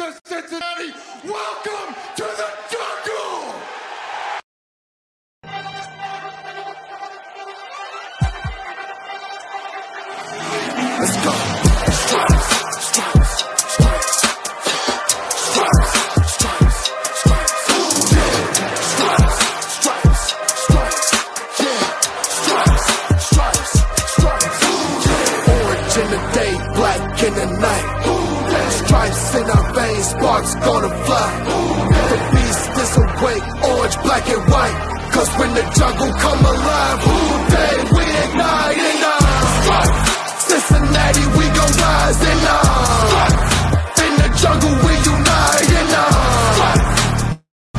of Cincinnati, welcome to the fly. The beast is awake, orange, black and white. Cause when the jungle come alive, Who Dey we ignite and uh, stripes. Cincinnati, we gon' rise and uh, in the jungle we unite and uh,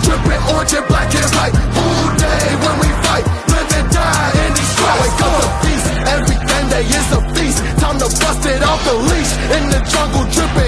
dripping orange and black and white. All day when we fight, live and die in these stripes. Wake up the beast, every day is a feast. Time to bust it off the leash in the jungle, dripping heat.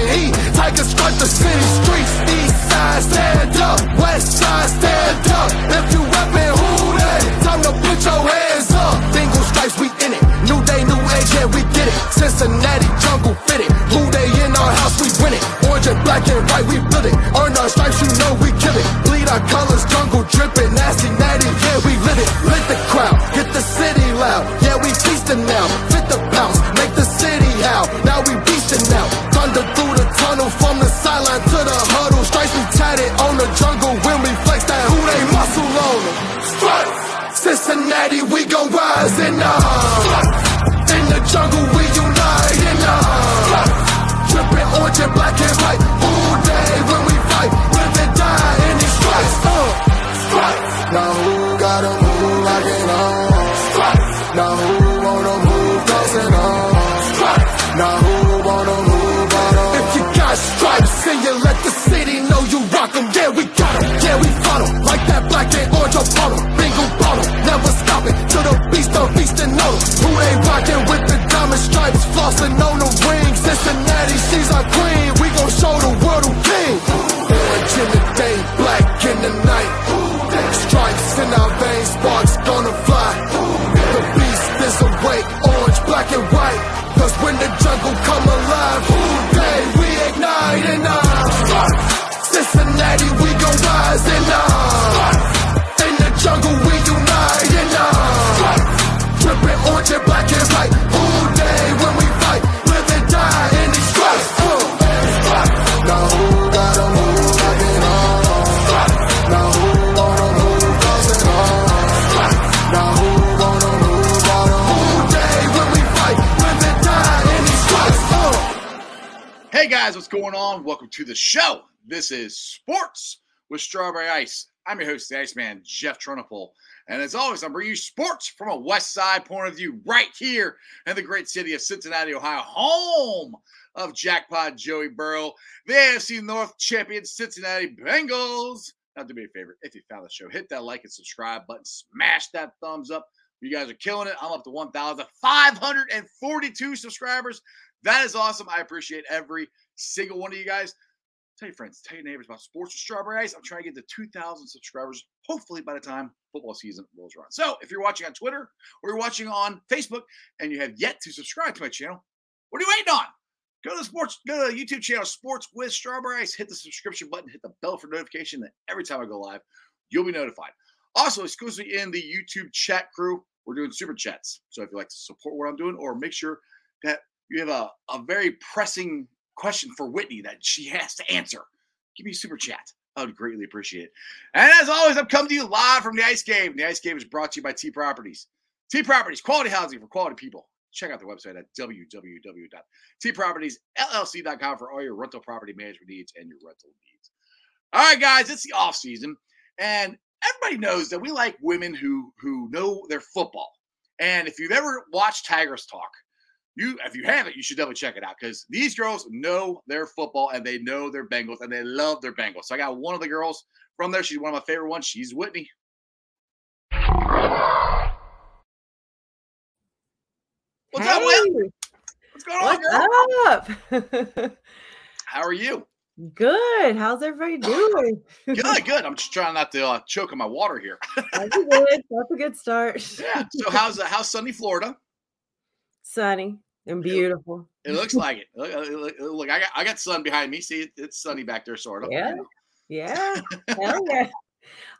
Tigers strike the city streets. East side, stand up. West side, stand up. If you rapping, Who Dey? Time to put your hands up. Dingle stripes, we in it. New day, new age, yeah, we get it. Cincinnati jungle fitted. Who Dey in our house, we win it. Orange and black and white, we build it. Earn our stripes, you know we kill it. Bleed our colors, jungle dripping. Nasty, natty, yeah, we live it. Lit the crowd, get the city loud. Yeah, we feasting now. In the jungle we unite orange black and white all day when we fight, die in these stripes. Stripes. Now who gotta move on? Stripes. Now who wanna move on? Stripes. Now who wanna move on? If you got stripes you let the city know you rock 'em, yeah we got 'em, yeah we 'em like that black and orange upon to the show. This is Sports with Strawberry Ice. I'm your host, the Iceman, Jeff Trunapole. And as always, I'm bringing you sports from a West Side point of view right here in the great city of Cincinnati, Ohio, home of Jackpot Joey Burrow, the AFC North champion Cincinnati Bengals. Now, do me a favor, if you found the show, hit that like and subscribe button, smash that thumbs up. You guys are killing it. I'm up to 1,542 subscribers. That is awesome. I appreciate every single one of you guys. Tell your friends, tell your neighbors about Sports with Strawberry Ice. I'm trying to get to 2,000 subscribers, hopefully by the time football season rolls around. So if you're watching on Twitter or you're watching on Facebook and you have yet to subscribe to my channel, what are you waiting on? Go to the sports, go to the YouTube channel, Sports with Strawberry Ice. Hit the subscription button, hit the bell for notification that every time I go live, you'll be notified. Also, exclusively in the YouTube chat crew, we're doing super chats. So if you'd like to support what I'm doing or make sure that you have a, a very pressing question for Whitney that she has to answer, give me a super chat. I would greatly appreciate it. And as always, I'm coming to you live from the Ice Game. The Ice Game is brought to you by T Properties. T Properties, quality housing for quality people. Check out the website at www.tpropertiesllc.com for all your rental property management needs and your rental needs. All right, guys, it's the off season, and everybody knows that we like women who who know their football. And if you've ever watched Tigers talk, you if you haven't, you should definitely check it out because these girls know their football and they know their Bengals and they love their Bengals. So I got one of the girls from there. She's one of my favorite ones. She's Whitney. What's up, Whit? What's going on, girl? What's up? How are you? good. How's everybody doing? Good, good. I'm just trying not to uh, choke on my water here. That's good. That's a good start. yeah. So how's uh, how's sunny Florida? Sunny. and beautiful. It looks like it. Look, uh, look, uh, look, I got I got sun behind me. See, it's sunny back there, sort of. Yeah. Yeah. Hell yeah.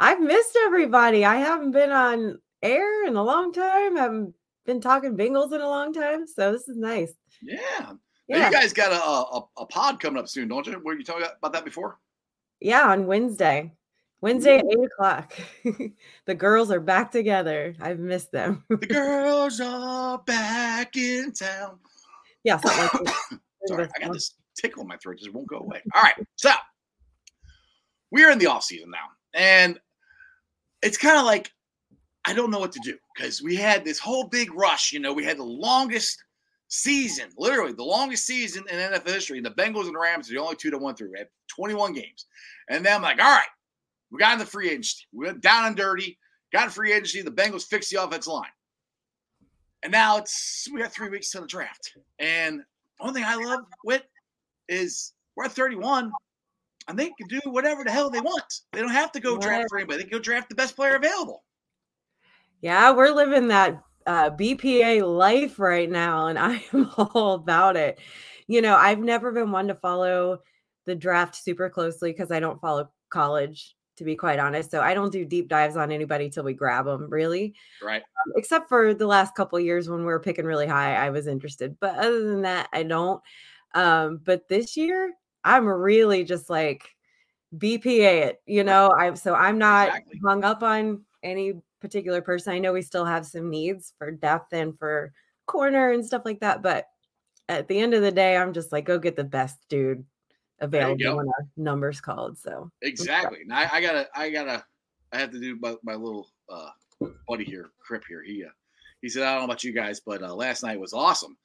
I've missed everybody. I haven't been on air in a long time. I haven't been talking Bengals in a long time. So this is nice. Yeah. Now, Yeah. you guys got a, a a pod coming up soon, don't you? Were you talking about that before? Yeah, on Wednesday. Wednesday at eight o'clock. the girls are back together. I've missed them. The girls are back in town. yeah, like. Sorry, I got this tickle in my throat, just won't go away. All right, so we're in the off season now, and it's kind of like I don't know what to do because we had this whole big rush. You know, we had the longest season, literally the longest season in NFL history. The Bengals and the Rams are the only two to went through. We had 21 games, and then I'm like, all right, we got in the free agency. We went down and dirty, got in free agency. The Bengals fixed the offensive line, and now it's we got three weeks to the draft. And one thing I love with is we're at 31 and they can do whatever the hell they want. They don't have to go draft for anybody. They can go draft the best player available. Yeah, we're living that uh, BPA life right now, and I am all about it. You know, I've never been one to follow the draft super closely because I don't follow college, to be quite honest. So I don't do deep dives on anybody till we grab them, really. Right. Um, except for the last couple of years when we were picking really high, I was interested. But other than that, I don't. Um, but this year, I'm really just like BPA it, you know. I'm so I'm not Exactly. hung up on any particular person. I know we still have some needs for depth and for corner and stuff like that, but at the end of the day, I'm just like, go get the best dude. Available when our number's called. So Exactly. And I, I gotta, I gotta, I have to do my, my little uh, buddy here, Crip here. He, uh, he said, I don't know about you guys, but uh, last night was awesome.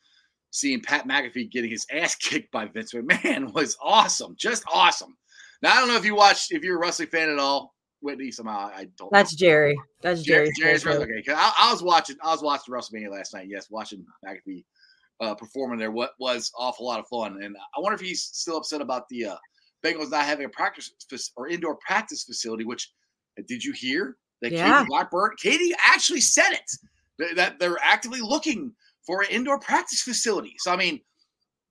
Seeing Pat McAfee getting his ass kicked by Vince McMahon was awesome, just awesome. Now I don't know if you watched, if you're a wrestling fan at all, Whitney. Somehow I don't. that's Jerry. That's Jerry. Jerry's Jerry's. Okay, I, I was watching. I was watching WrestleMania last night. Yes, watching McAfee uh, performing there. What was awful lot of fun. And I wonder if he's still upset about the uh, Bengals not having a practice or indoor practice facility. Which uh, did you hear that Yeah. Katie Blackburn? Katie actually said it that they're actively looking for an indoor practice facility. So I mean,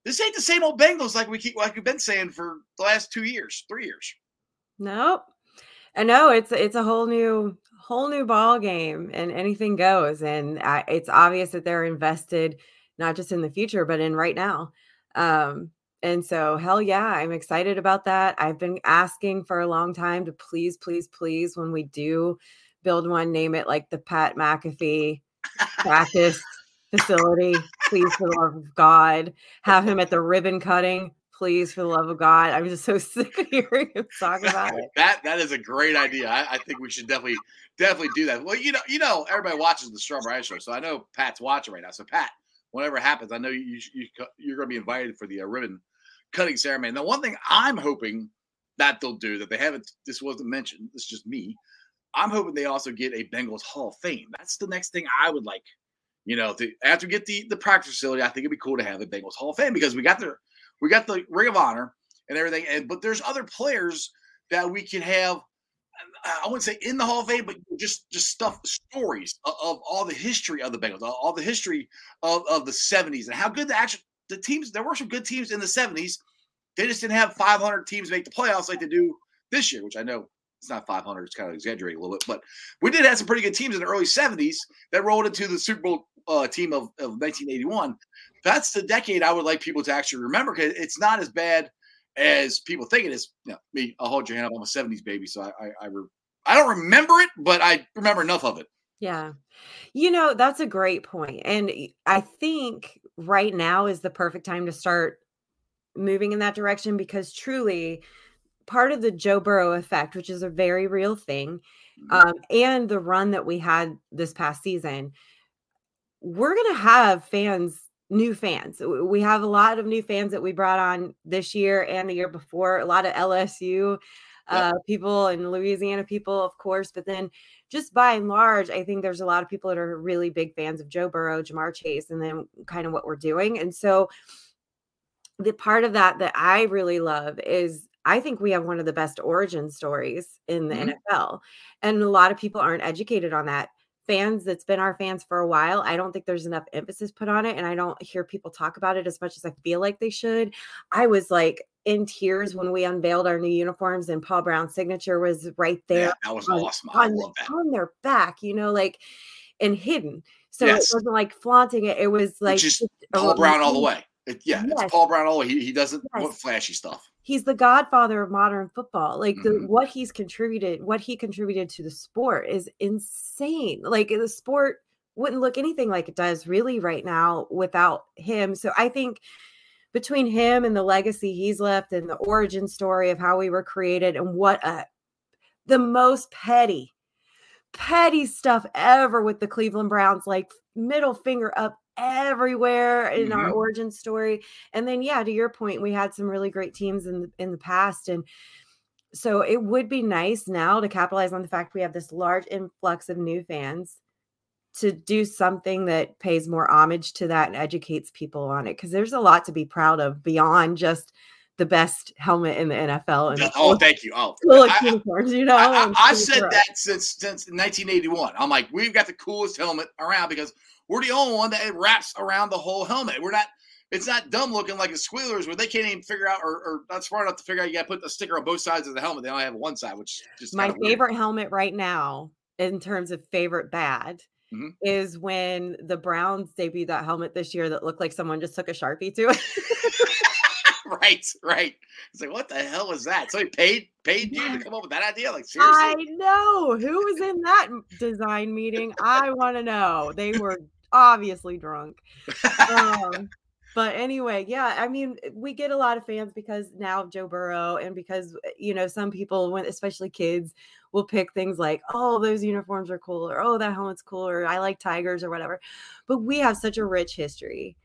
this ain't the same old Bengals like we keep like we've been saying for the last two years, three years. Nope. I know it's it's a whole new whole new ball game and anything goes and I, it's obvious that they're invested not just in the future but in right now. Um and so hell yeah, I'm excited about that. I've been asking for a long time to please please please when we do build one name it like the Pat McAfee practice facility. Please for the love of God, have him at the ribbon cutting. Please, for the love of God. I'm just so sick of hearing him talk about it. that that is a great idea. I, I think we should definitely definitely do that. Well, you know, you know, everybody watches the Strawberry Show, so I know Pat's watching right now. So Pat, whenever it happens, I know you, you you're going to be invited for the uh, ribbon cutting ceremony. Now, one thing I'm hoping that they'll do that they haven't. This wasn't mentioned. This is just me. I'm hoping they also get a Bengals Hall of Fame. That's the next thing I would like. You know, to, after we get the the practice facility, I think it'd be cool to have a Bengals Hall of Fame because we got the we got the Ring of Honor and everything, and but there's other players that we can have. I wouldn't say in the Hall of Fame, but just just stuff, stories of, of all the history of the Bengals, all the history of, of the '70s, and how good the actual the teams. There were some good teams in the '70s. They just didn't have 500 teams make the playoffs like they do this year, which I know it's not 500. It's kind of exaggerating a little bit, but we did have some pretty good teams in the early 70s that rolled into the Super Bowl uh, team of, of 1981. That's the decade I would like people to actually remember because it's not as bad as people think it is. You know, me, I'll hold your hand up. I'm a 70s baby, so I I, I, re- I don't remember it, but I remember enough of it. Yeah. You know, that's a great point. And I think right now is the perfect time to start moving in that direction because truly part of the Joe Burrow effect, which is a very real thing, um, and the run that we had this past season, we're going to have fans, new fans. We have a lot of new fans that we brought on this year and the year before, a lot of LSU uh, people and Louisiana people, of course, but then just by and large, I think there's a lot of people that are really big fans of Joe Burrow, Ja'Marr Chase, and then kind of what we're doing. And so the part of that that I really love is I think we have one of the best origin stories in the Mhm. NFL. And a lot of people aren't educated on that. Fans that's been our fans for a while, I don't think there's enough emphasis put on it. And I don't hear people talk about it as much as I feel like they should. I was like in tears mm-hmm. when we unveiled our new uniforms and Paul Brown's signature was right there. Yeah, that was on, awesome. On, that. on their back, you know, like and hidden. So Yes. it wasn't like flaunting it. It was like Paul Brown all the way. It- yeah, Yes. it's Paul Brown all. He, he doesn't Yes. want flashy stuff. he's the godfather of modern football like the Mhm. what he's contributed what he contributed to the sport is insane like the sport wouldn't look anything like it does really right now without him so i think between him and the legacy he's left and the origin story of how we were created and what a the most petty petty stuff ever with the cleveland browns like middle finger up everywhere in our Mhm. origin story and then yeah to your point we had some really great teams in the, in the past and so it would be nice now to capitalize on the fact we have this large influx of new fans to do something that pays more homage to that and educates people on it because there's a lot to be proud of beyond just the best helmet in the NFL and oh, thank you. Oh, coolest I- uniforms, you know. I, have said that since since 1981. I'm like, we've got the coolest helmet around because we're the only one that it wraps around the whole helmet. We're not. It's not dumb looking like the Squealers where they can't even figure out or, or not smart enough to figure out you got to put the sticker on both sides of the helmet. They only have one side, which just My kinda weird. favorite helmet right now, in terms of favorite bad, Mhm. is when the Browns debuted that helmet this year that looked like someone just took a sharpie to it. right, right. It's like, what the hell is that? So he paid paid you to come up with that idea? Like seriously? I know who was in that design meeting. I want to know. They were obviously drunk. Um, but anyway, yeah, I mean, we get a lot of fans because now of Joe Burrow, and because uh, you know some people, when especially kids, will pick things like, "Oh, those uniforms are cool," or "Oh, that helmet's cool," or "I like tigers," or whatever. But we have such a rich history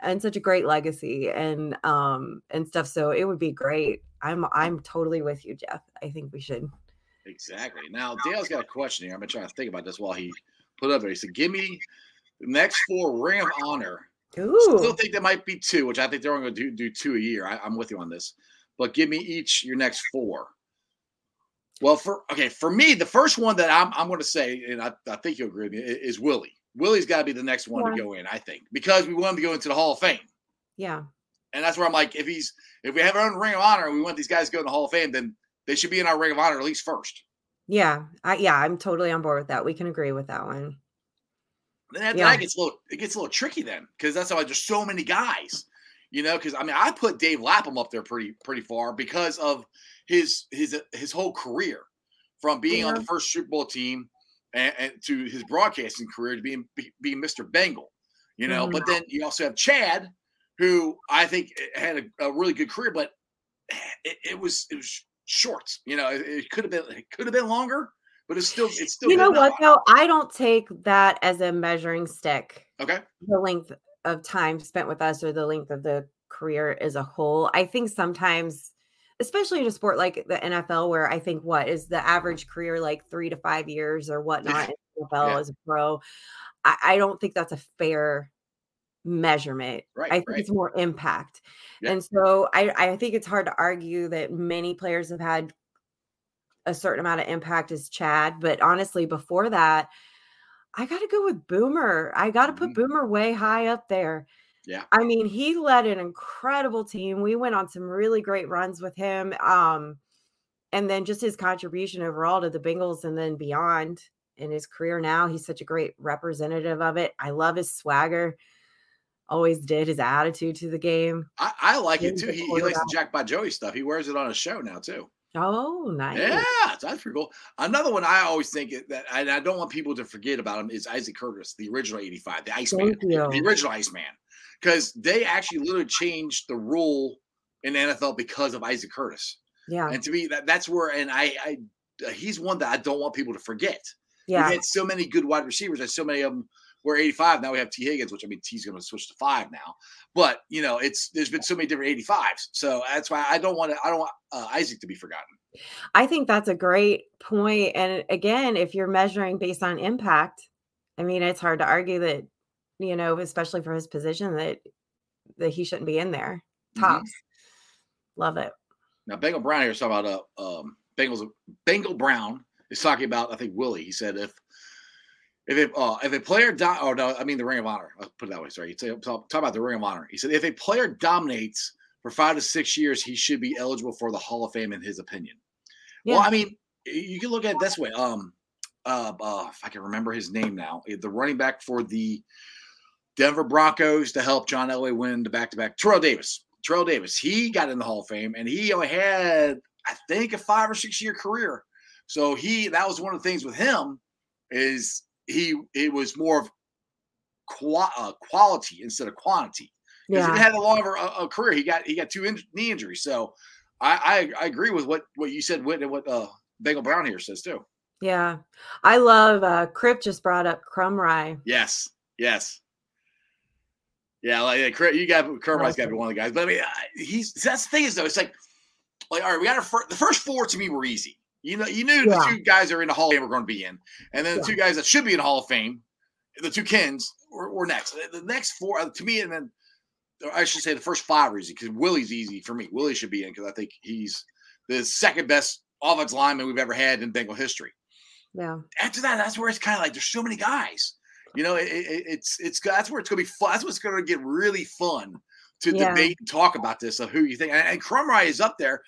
and such a great legacy and um and stuff. So it would be great. I'm I'm totally with you, Jeff. I think we should. Exactly. Now Dale's got a question here. I've been trying to think about this while he put up there. He said, "Give me the next four Ring of Honor." Still think there might be two, which I think they're only going to do, do two a year. I, I'm with you on this, but give me each your next four. Well, for okay, for me, the first one that I'm I'm going to say, and I, I think you'll agree with me, is Willie. Willie's got to be the next one to go in, I think, because we want him to go into the Hall of Fame, yeah, and that's where I'm like, if he's if we have our own Ring of Honor and we want these guys to go in the Hall of Fame, then they should be in our Ring of Honor at least first. yeah, I, yeah. I'm totally on board with that. We can agree with that one. Then after Yeah. that gets a little it gets a little tricky then because that's how there's so many guys, you know. Because I mean, I put Dave Lapham up there pretty pretty far because of his his his whole career from being on the first Super Bowl team and, and to his broadcasting career to being be, being Mr. Bengal, you know. Mhm. But then you also have Chad, who I think had a, a really good career, but it, it was it was short. You know, it, it could have been it could have been longer, but it's still it's still You know what though? I don't take that as a measuring stick. Okay, The length of time spent with us or the length of the career as a whole. I think sometimes, especially in a sport like the NFL, where I think what is the average career like three to five years or whatnot in the NFL Yeah. as a pro. I, I don't think that's a fair measurement. Right, I think right. it's more impact. Yeah. And so I, I think it's hard to argue that many players have had a certain amount of impact as Chad. But honestly, before that, I got to go with Boomer. I got to put Mhm. Boomer way high up there. Yeah. I mean, he led an incredible team. We went on some really great runs with him. Um, and then just his contribution overall to the Bengals and then beyond in his career now, he's such a great representative of it. I love his swagger. Always did his attitude to the game. I, I like it too. He, he likes the. Jackpot Joey stuff. He wears it on his show now too. Oh, nice. Yeah, that's pretty cool. Another one I always think that and I don't want people to forget about him is Isaac Curtis, the original '85, the Iceman, the original Iceman, because they actually literally changed the rule in the NFL because of Isaac Curtis. Yeah. And to me, that, that's where and I, I uh, he's one that I don't want people to forget. Yeah. We've had so many good wide receivers, and so many of them were 85. Now we have Tee Higgins, which I mean, T's going to switch to five now. But you know, it's there's been so many different 85s, so that's why I don't want to. I don't want uh, Isaac to be forgotten. I think that's a great point. And again, if you're measuring based on impact, I mean, it's hard to argue that, you know, especially for his position, that that he shouldn't be in there. Mhm. Tops. Love it. Now, Bengal Brown here is talking about uh, um, Bengals. Bengal Brown is talking about, I think, Willie. He said if If a uh, if a player do- oh no, I mean the Ring of Honor. I'll put it that way. Sorry, talk, talk about the Ring of Honor. He said if a player dominates for five to six years, he should be eligible for the Hall of Fame in his opinion. Yeah. Well, I mean, you can look at it this way. Um, uh, uh, if I can remember his name now, the running back for the Denver Broncos to help John Elway win the back-to-back. Terrell Davis. Terrell Davis. He got in the Hall of Fame, and he only had, I think, a five or six year career. So he that was one of the things with him is he it was more of qua- uh, quality instead of quantity. Yeah. he had a longer a, a career. He got he got two in, knee injuries. So I, I I agree with what what you said. What what uh Bengal Brown here says too. Yeah. I love uh Crip just brought up Krumrie. Yes, yes. Yeah, like you got Kermit's got to be one of the guys. But I mean, he's that's the thing is though, it's like, like all right, we got our the first four to me were easy. You know, you knew Yeah. the two guys that are in the Hall of Fame were going to be in, and then the Yeah. two guys that should be in the Hall of Fame, the two Kens, were, were next. The- The next four uh, to me, and then I should say the first five are easy because Willie's easy for me. Willie should be in because I think he's the second best offensive lineman we've ever had in Bengal history Yeah. after that, that's where it's kind of like there's so many guys. You know, it, it, it's it's that's where it's gonna be fun. That's what's gonna get really fun to Yeah. debate and talk about this of who you think. And, and Krumrie is up there,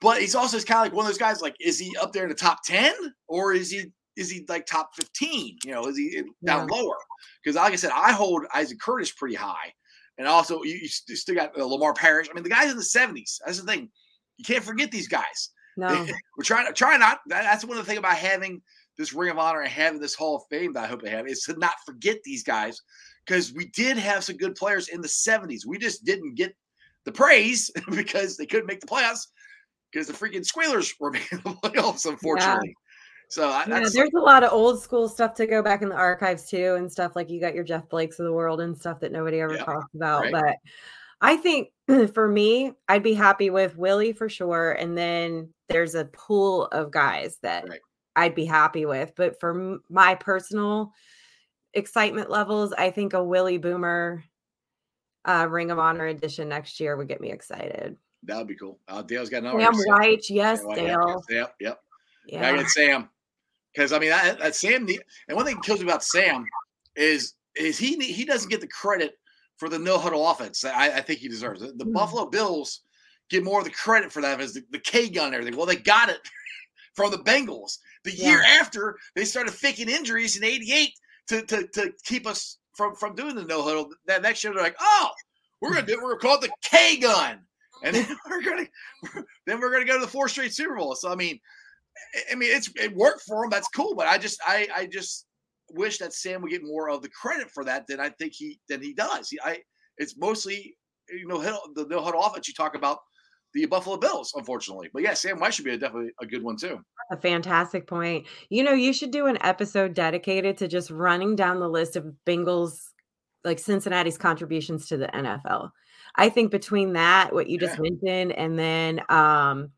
but he's also kind of like one of those guys. Like, is he up there in the top ten or is he is he like top fifteen? You know, is he down lower? Because like I said, I hold Isaac Curtis pretty high, and also you, you still got uh, Lamar Parrish. I mean, the guys in the seventies. That's the thing. You can't forget these guys. No. We're trying to try not. That, that's one of the things about having this Ring of Honor and having this Hall of Fame that I hope they have is to not forget these guys because we did have some good players in the 70s. We just didn't get the praise because they couldn't make the playoffs because the freaking Squealers were making the playoffs, unfortunately. So I, Yeah, there's a lot of old school stuff to go back in the archives too, and stuff like you got your Jeff Blakes of the world and stuff that nobody ever Yeah, talks about. right. But I think for me, I'd be happy with Willie for sure, and then there's a pool of guys that Right. I'd be happy with. But for m- my personal excitement levels, I think a Willie Boomer uh, Ring of Honor edition next year would get me excited. that would be cool. Uh, Dale's got another. Sam Wyche, yes, Dale. Yep, yep. I Yeah, get Sam because I mean that, that Sam. And one thing that kills me about Sam is is he he doesn't get the credit for the no huddle offense. that I, I think he deserves. The, the Mhm. Buffalo Bills get more of the credit for that as the, the K gun and everything. Well, they got it from the Bengals the year after they started faking injuries in '88 to, to to keep us from from doing the no huddle. That next year they're like, oh, we're gonna do we're gonna call it the K gun, and then we're gonna then we're gonna go to the four straight Super Bowl. So I mean. I- mean, it's it worked for him. That's cool, but I just I I just wish that Sam would get more of the credit for that than I think he than he does. He, I it's mostly you know the no huddle offense. You talk about the Buffalo Bills, unfortunately, but yeah, Sam Wyche should be a, definitely a good one too. a fantastic point. You know, you should do an episode dedicated to just running down the list of Bengals, like Cincinnati's contributions to the NFL. I think between that, what you just mentioned, and then um,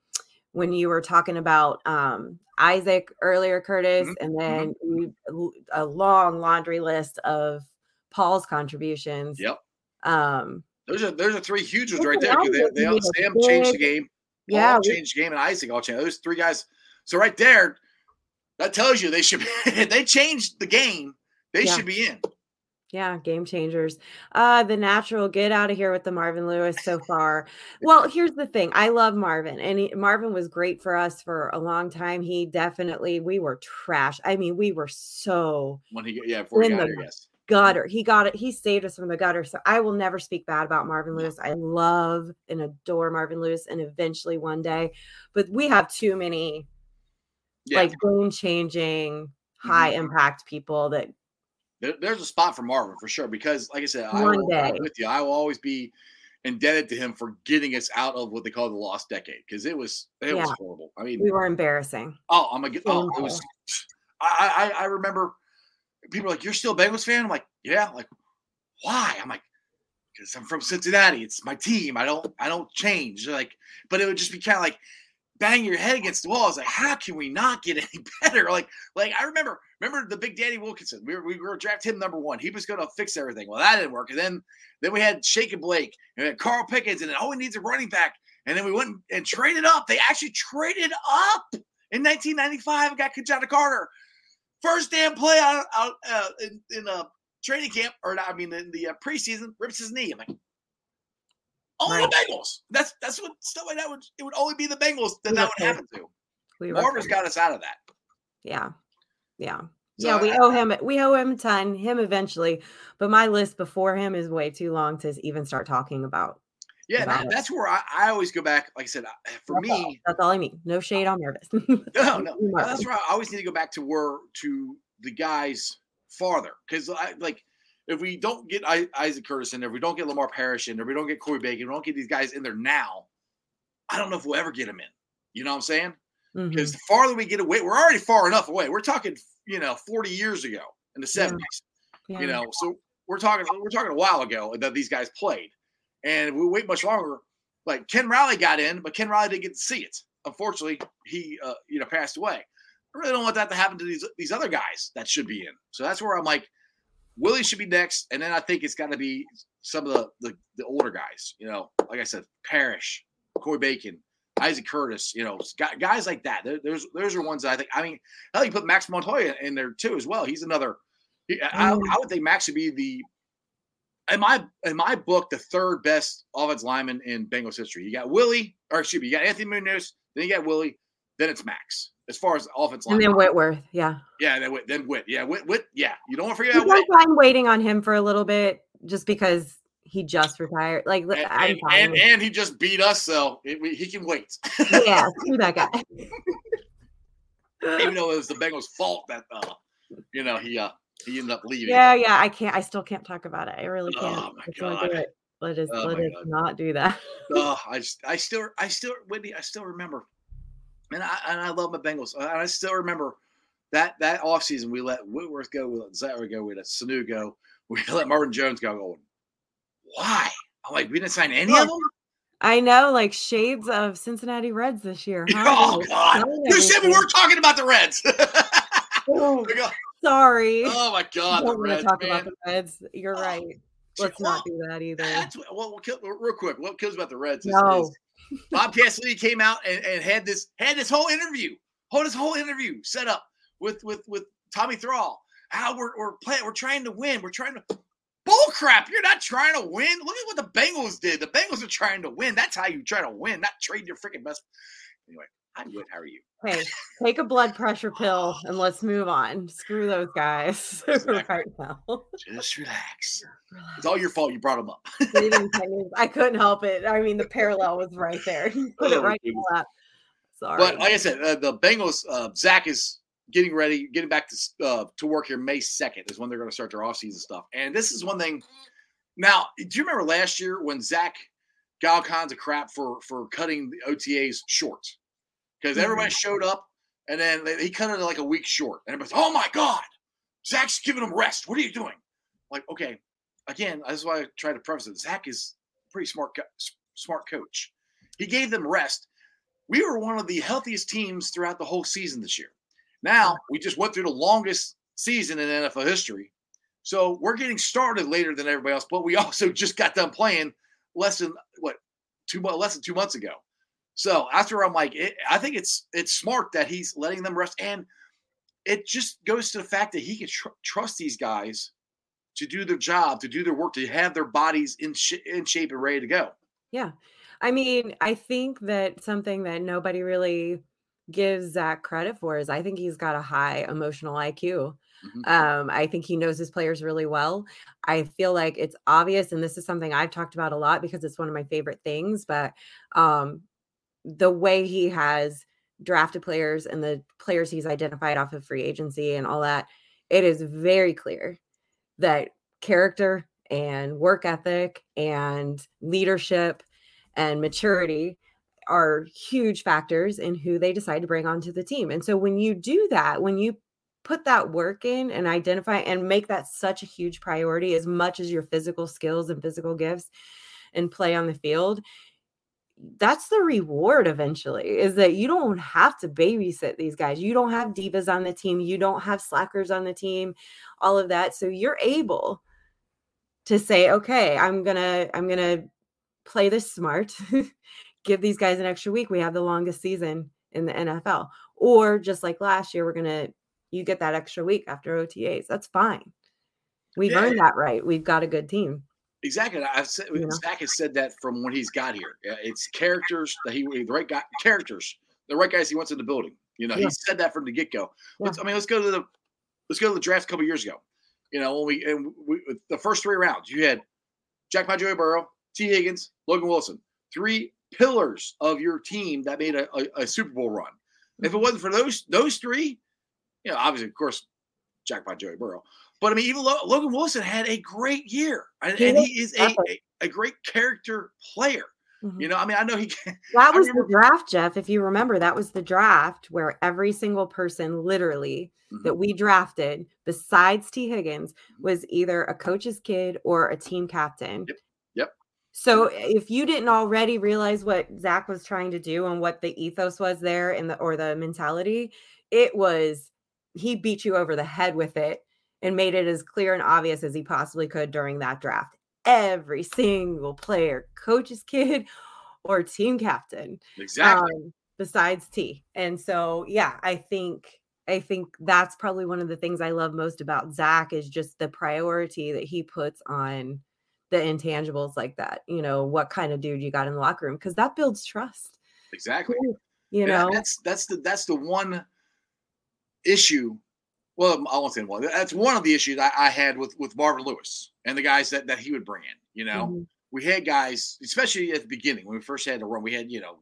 when you were talking about um, Isaac earlier, Curtis, Mhm, and then you, a long laundry list of Paul's contributions. Yep. Um, Those are those are three huge ones right there. They, they he all, Sam changed the game. yeah, we- changed the game, and Isaac all changed. Those three guys. So right there, that tells you they should. Be, they changed the game. They Yeah. should be in. Yeah, game changers. Uh the natural get out of here with the Marvin Lewis so far. Well, here's the thing. I love Marvin and he, Marvin was great for us for a long time. He definitely we were trash. I mean, we were so When he yeah before he got the here, yes. Gutter. He got it. He saved us from the gutter. So I will never speak bad about Marvin Lewis. I love and adore Marvin Lewis and eventually one day, but we have too many Yeah, like game changing mm-hmm. high impact people that there, there's a spot for Marvin for sure because, like I said, I will, I'm with you. I will always be indebted to him for getting us out of what they call the lost decade because it was it was horrible. I mean, we were embarrassing. oh, I'm gonna get. Oh, it was. I, I I remember people are like, "You're still a Bengals fan?" I'm like, "Yeah." I'm like, why? I'm like, because I'm from Cincinnati. It's my team. I don't I don't change. Like, but it would just be kind of like bang your head against the wall. I was like, how can we not get any better? Like, like I remember, remember the big Danny Wilkinson. We were we were draft him number one. He was going to fix everything. Well, that didn't work. And then then we had Shake and Blake and Carl Pickens, and then oh, all we needs a running back. And then we went and traded up. They actually traded up in 1995 and got Ki-Jana Carter. First damn play out, out uh, in, in a training camp, or not, I mean, in the uh, preseason, rips his knee. I'm like, only Right. the Bengals. That's that's what stuff like that would. It would only be the Bengals that We that would happen to. We Marvin's got us out of that. Yeah. Yeah. So yeah, we I- owe him we owe him a ton, him eventually. But my list before him is way too long to even start talking about. Yeah, that, that's where I, I always go back. Like I said, for That's all. me, That's all I mean. No shade on Marvis. no, no, that's where I always need to go back to where to the guys farther because I like if we don't get Isaac Curtis in there, if we don't get Lamar Parrish in there, if we don't get Coy Bacon, we don't get these guys in there now. I don't know if we'll ever get them in. You know what I'm saying? Mm-hmm. Because the farther we get away, we're already far enough away. We're talking, you know, 40 years ago in the Yeah. 70s. Yeah. You know, so we're talking we're talking a while ago that these guys played, and if we wait much longer. Like Ken Riley got in, but Ken Riley didn't get to see it. Unfortunately, he uh, you know passed away. I really don't want that to happen to these these other guys that should be in. So that's where I'm like, Willie should be next, and then I think it's got to be some of the, the the older guys. You know, like I said, Parrish, Coy Bacon, Isaac Curtis. You know, guys like that. There- There's those are ones that I think. I mean, hell, you put Max Montoya in there too as well. He's another. He, I, Mm. I would think Max would be the. In my in my book, the third best offense lineman in Bengals history. You got Willie, or excuse me, you got Anthony Munoz, then you got Willie, then it's Max. As far as offense and then Whitworth. Yeah. yeah, then Whit, then Whit, yeah, Whit, Whit, yeah. You don't want to forget don't Whit. mind waiting on him for a little bit just because he just retired. Like And, I'm and, and, and he just beat us, so it, we, he can wait. yeah, screw that guy. Even though it was the Bengals' fault that uh, you know he uh he ended up leaving. yeah, yeah. I can't. I still can't talk about it. I really can't. Oh my do God. it. Let us Oh let us God. not do that. Oh, I just, I still, I still, Whitney, I still remember, and I and I love my Bengals, and I still remember that that offseason we let Whitworth go, we let Zaire go, we let Sanu go, we let Marvin Jones go. Going, why? I'm like, we didn't sign any of them. I know, like shades of Cincinnati Reds this year. huh? Oh God! You said we weren't talking about the Reds. Oh, uh, sorry. oh my God, the don't want Reds, to talk man. about the Reds. You're Oh, right. Let's not do that either. That's what, well, real quick. What kills about the Reds is, No. is Bob Cassidy came out and, and had this had this whole interview, hold this whole interview set up with with with Tommy Thrall. How we're we're playing, we're trying to win. We're trying to bull crap. You're not trying to win. Look at what the Bengals did. The Bengals are trying to win. That's how you try to win. Not trade your freaking best. Anyway, I'm good. How are you? Hey, take a blood pressure pill and let's move on. Screw those guys right now. Just relax. It's all your fault. You brought them up. I couldn't help it. I mean, the parallel was right there. You Put Oh, it right in the lap. Sorry. But like I said, uh, the Bengals, uh, Zach is getting ready, getting back to uh, to work here. May second is when they're going to start their offseason stuff. And this is one thing. Now, do you remember last year when Zach got all kinds of crap for for cutting the OTAs short? Because mm-hmm. everybody showed up and then they, he cut it like a week short, and everybody's, "Oh my God, Zach's giving them rest. What are you doing?" Like, okay, again, that's why I try to preface it. Zach is a pretty smart, smart coach. He gave them rest we were one of the healthiest teams throughout the whole season this year. Now we just went through the longest season in NFL history. So we're getting started later than everybody else, but we also just got done playing less than what two less than two months ago. So after I'm like, it, I think it's it's smart that he's letting them rest, and it just goes to the fact that he can tr- trust these guys to do their job, to do their work, to have their bodies in sh- in shape and ready to go. Yeah. I mean, I think that something that nobody really gives Zach credit for is I think he's got a high emotional IQ. Mhm. Um, I think he knows his players really well. I feel like it's obvious, and this is something I've talked about a lot because it's one of my favorite things, but um, the way he has drafted players and the players he's identified off of free agency and all that, it is very clear that character and work ethic and leadership and maturity are huge factors in who they decide to bring onto the team. And so when you do that, when you put that work in and identify and make that such a huge priority as much as your physical skills and physical gifts and play on the field, that's the reward eventually is that you don't have to babysit these guys. You don't have divas on the team, you don't have slackers on the team, all of that. So you're able to say, okay, I'm going to I'm going to play this smart. Give these guys an extra week. We have the longest season in the NFL. Or just like last year, we're going to you get that extra week after OTAs. That's fine. We've Yeah. earned that right. We've got a good team. Exactly. I've said know? Zach has said that from when he's got here. It's characters that he the right guy characters, the right guys he wants in the building. You know, Yeah. he said that from the get go. Yeah. I mean, let's go to the let's go to the draft a couple years ago. You know, when we and we, the first three rounds, you had Jack Joey Burrow, Tee Higgins, Logan Wilson, three pillars of your team that made a, a, a Super Bowl run. If Mm-hmm. it wasn't for those those three, you know, obviously, of course, Jack Joey Burrow. But I mean, even Logan Wilson had a great year, and, He and he is a, a, a great character player. Mhm. You know, I mean, I know he can. That was the draft, Jeff. If you remember, that was the draft where every single person, literally, Mhm. that we drafted, besides Tee Higgins, Mhm. was either a coach's kid or a team captain. Yep. Yep. So if you didn't already realize what Zach was trying to do and what the ethos was there and the or the mentality, it was he beat you over the head with it and made it as clear and obvious as he possibly could during that draft. Every single player, coach's kid or team captain, Exactly. um, besides T. And so, yeah, I think I think that's probably one of the things I love most about Zach is just the priority that he puts on the intangibles like that. You know, what kind of dude you got in the locker room because that builds trust. exactly. You And know, that's that's the that's the one issue. Well, I won't say one. That's one of the issues I, I had with with Marvin Lewis and the guys that that he would bring in. You know, Mhm. we had guys, especially at the beginning when we first had to run. We had you know,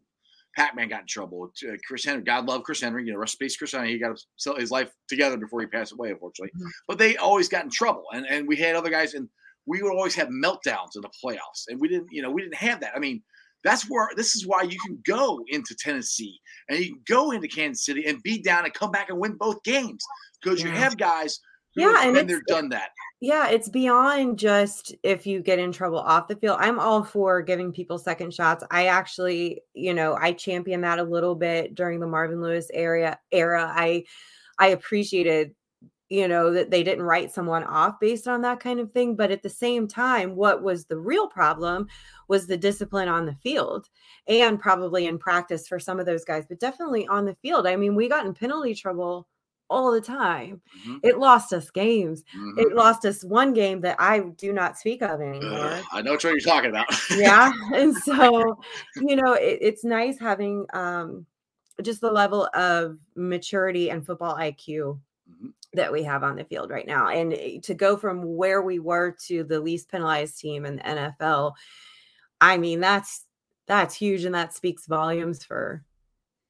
Pac Man got in trouble. Uh, Chris Henry, God love Chris Henry. You know, rest in peace, Chris Henry. He got his- his life together before he passed away, unfortunately. Mhm. But they always got in trouble, and and we had other guys, and we would always have meltdowns in the playoffs, and we didn't, you know, we didn't have that. I mean. That's where this is why you can go into Tennessee and you can go into Kansas City and be down and come back and win both games because you have guys who Yeah, have and there, done that. yeah, it's beyond just if you get in trouble off the field. I'm all for giving people second shots. I actually, you know, I champion that a little bit during the Marvin Lewis area era. I I appreciated, you know, that they didn't write someone off based on that kind of thing. But at the same time, what was the real problem was the discipline on the field and probably in practice for some of those guys, but definitely on the field. I mean, we got in penalty trouble all the time. Mhm, It lost us games mhm. it lost us one game that I do not speak of anymore. Ugh, I know what you're talking about. yeah. And so, you know, it, it's nice having um, just the level of maturity and football IQ Mhm. that we have on the field right now. And eh, to go from where we were to the least penalized team in the NFL, I mean, that's that's huge and that speaks volumes for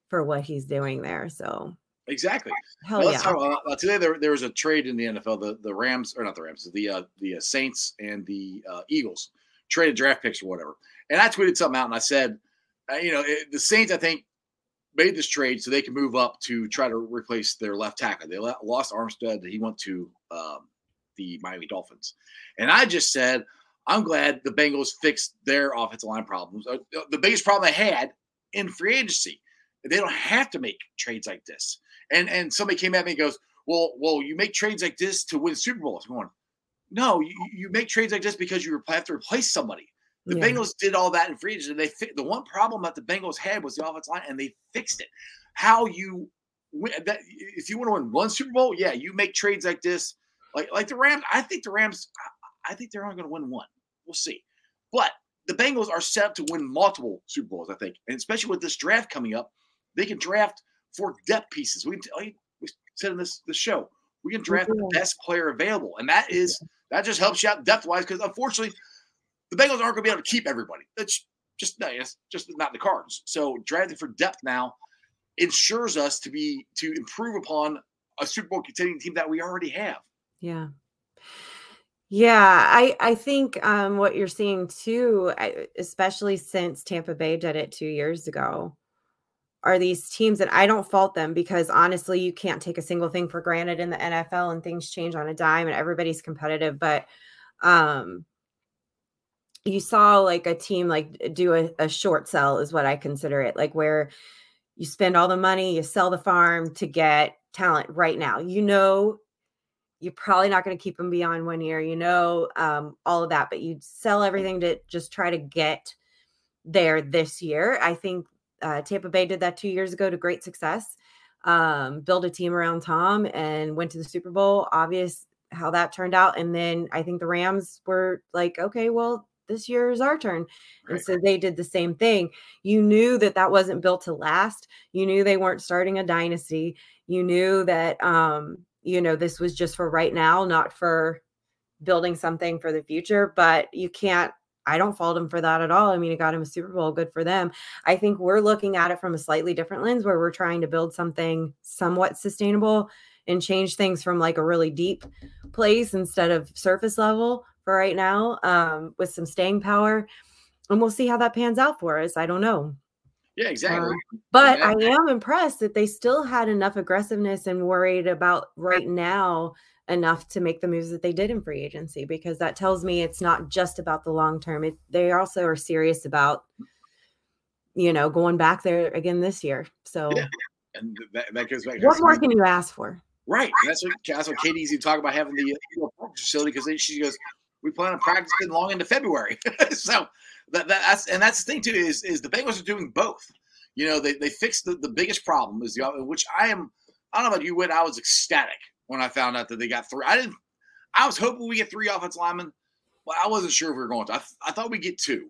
for what he's doing there. So exactly. hell Well, yeah. talk uh, today there, there was a trade in the NFL. The the Rams or not the Rams, the uh, the uh, Saints and the uh, Eagles traded draft picks or whatever. And I tweeted something out and I said, uh, you know, it, the Saints I think made this trade so they can move up to try to replace their left tackle. They lost Armstead. He went to um, the Miami Dolphins, and I just said. I'm glad the Bengals fixed their offensive line problems. Uh, the biggest problem they had in free agency, they don't have to make trades like this. And and somebody came at me and goes, well, well, you make trades like this to win Super Bowls. I'm going, no, you, you make trades like this because you have to replace somebody. The Yeah. Bengals did all that in free agency. They fi- the one problem that the Bengals had was the offensive line, and they fixed it. How you win that? If you want to win one Super Bowl, yeah, you make trades like this, like like the Rams. I think the Rams. I- think they're only going to win one. We'll see. But the Bengals are set up to win multiple Super Bowls. I think, and especially with this draft coming up, they can draft for depth pieces. We, we said in this this show, we can draft the best player available, and that is that just helps you out depth wise because unfortunately, the Bengals aren't going to be able to keep everybody. That's just no, it's just not the cards. So drafting for depth now ensures us to be to improve upon a Super Bowl contending team that we already have. Yeah. Yeah, I I think um what you're seeing too, especially since Tampa Bay did it 2 years ago, are these teams and I don't fault them because honestly, you can't take a single thing for granted in the NFL and things change on a dime and everybody's competitive, but um you saw like a team like do a, a short sell is what I consider it, like where you spend all the money, you sell the farm to get talent right now. You know you're probably not going to keep them beyond one year, you know, um, all of that, but you sell everything to just try to get there this year. I think uh, Tampa Bay did that two years ago to great success. um, build a team around Tom and went to the Super Bowl. Obvious how that turned out. And then I think the Rams were like, okay, well, this year is our turn. And Right. so they did the same thing. You knew that that wasn't built to last. You knew they weren't starting a dynasty. You knew that, um, you know, this was just for right now, not for building something for the future. But you can't, I don't fault him for that at all. I mean, it got him a Super Bowl, good for them. I think we're looking at it from a slightly different lens where we're trying to build something somewhat sustainable and change things from like a really deep place instead of surface level for right now um, with some staying power. And we'll see how that pans out for us. I don't know. Yeah, exactly. Um, But Yeah. I am impressed that they still had enough aggressiveness and worried about right now enough to make the moves that they did in free agency because that tells me it's not just about the long term. It, they also are serious about, you know, going back there again this year. So Yeah. and that, that goes back. what more can you ask for? Right. And that's what that's what Katie's even talking about having the uh, you know, facility because she goes, we plan on practicing long into February. so that, that that's and that's the thing too is is the Bengals are doing both. You know, they they fixed the, the biggest problem is the which I am. I don't know about you, Whit. I was ecstatic when I found out that they got three. I didn't. I was hoping we get three offensive linemen, but I wasn't sure if we were going to. I, th- I thought we get two,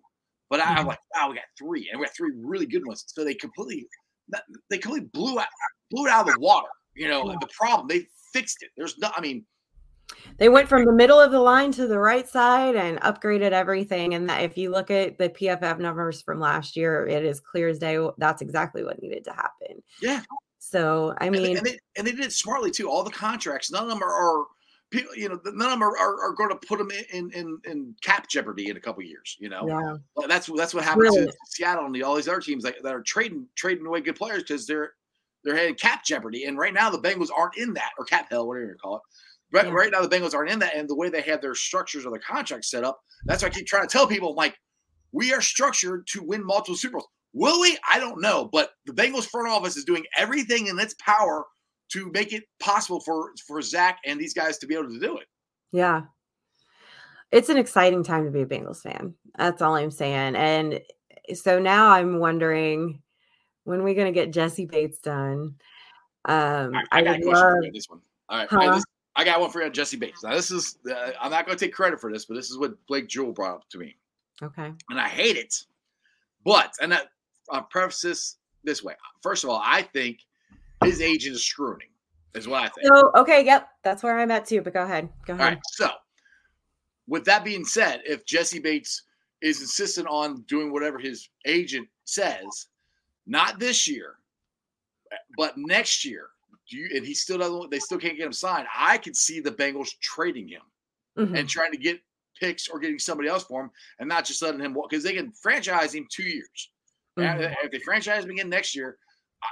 but I, I'm Mhm. like, wow, we got three, and we got three really good ones. So they completely, they completely blew out blew it out of the water. You know, the problem they fixed it. There's no, I mean, They went from the middle of the line to the right side and upgraded everything. And that if you look at the PFF numbers from last year, it is clear as day. That's exactly what needed to happen. yeah, So I and they, mean, and they and they did it smartly too. All the contracts, none of them are, are people. You know, none of them are, are, are going to put them in, in in cap jeopardy in a couple years. You know, yeah, Well, that's that's what happened Really? to Seattle and the, all these other teams that, that are trading trading away good players because they're they're having cap jeopardy. And right now the Bengals aren't in that or cap hell, whatever you call it. Right, right now the Bengals aren't in that, and the way they have their structures or their contracts set up, that's why I keep trying to tell people, like, we are structured to win multiple Super Bowls. Will we? I don't know, but the Bengals front office is doing everything in its power to make it possible for for Zach and these guys to be able to do it. yeah. It's an exciting time to be a Bengals fan. That's all I'm saying. And so now I'm wondering when we're going to get Jessie Bates done. Um, I, I, got a would question love. this one. All right, Huh? I, this- I got one for you on Jessie Bates. Now this is uh, I'm not going to take credit for this, but this is what Blake Jewell brought up to me, Okay. and I hate it. But and I, I'll preface this this way. First of all, I think his agent is screwing him. Is what I think. So okay, yep, that's where I'm at too. But go ahead. Go ahead. right. So, with that being said, if Jessie Bates is insistent on doing whatever his agent says, not this year, but next year, you, and he still doesn't, they still can't get him signed. I could see the Bengals trading him Mhm. and trying to get picks or getting somebody else for him, and not just letting him walk because they can franchise him two years. And Mhm. If they franchise him again next year,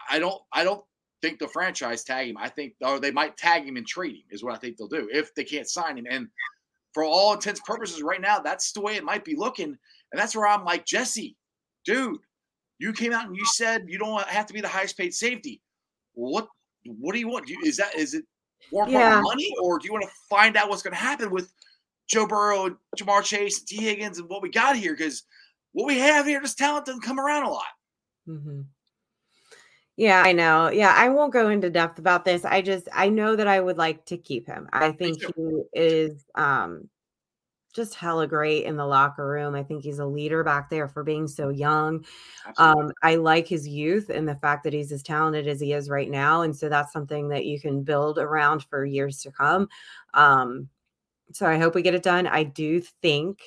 I- don't, I don't think the franchise tag him. I think, or they might tag him and trade him is what I think they'll do if they can't sign him. And for all intents and purposes, right now, that's the way it might be looking. And that's where I'm like, Jessie, dude, you came out and you said you don't have to be the highest paid safety. What, what do you want? Do you, is that is it more Yeah. money, or do you want to find out what's going to happen with Joe Burrow, and Ja'Marr Chase, and Tee Higgins, and what we got here? Because what we have here, this talent doesn't come around a lot. Mhm. Yeah, I know. Yeah, I won't go into depth about this. I just I know that I would like to keep him. I think he is um just hella great in the locker room. I think he's a leader back there for being so young. Um, I like his youth and the fact that he's as talented as he is right now. And so that's something that you can build around for years to come. Um, so I hope we get it done. I do think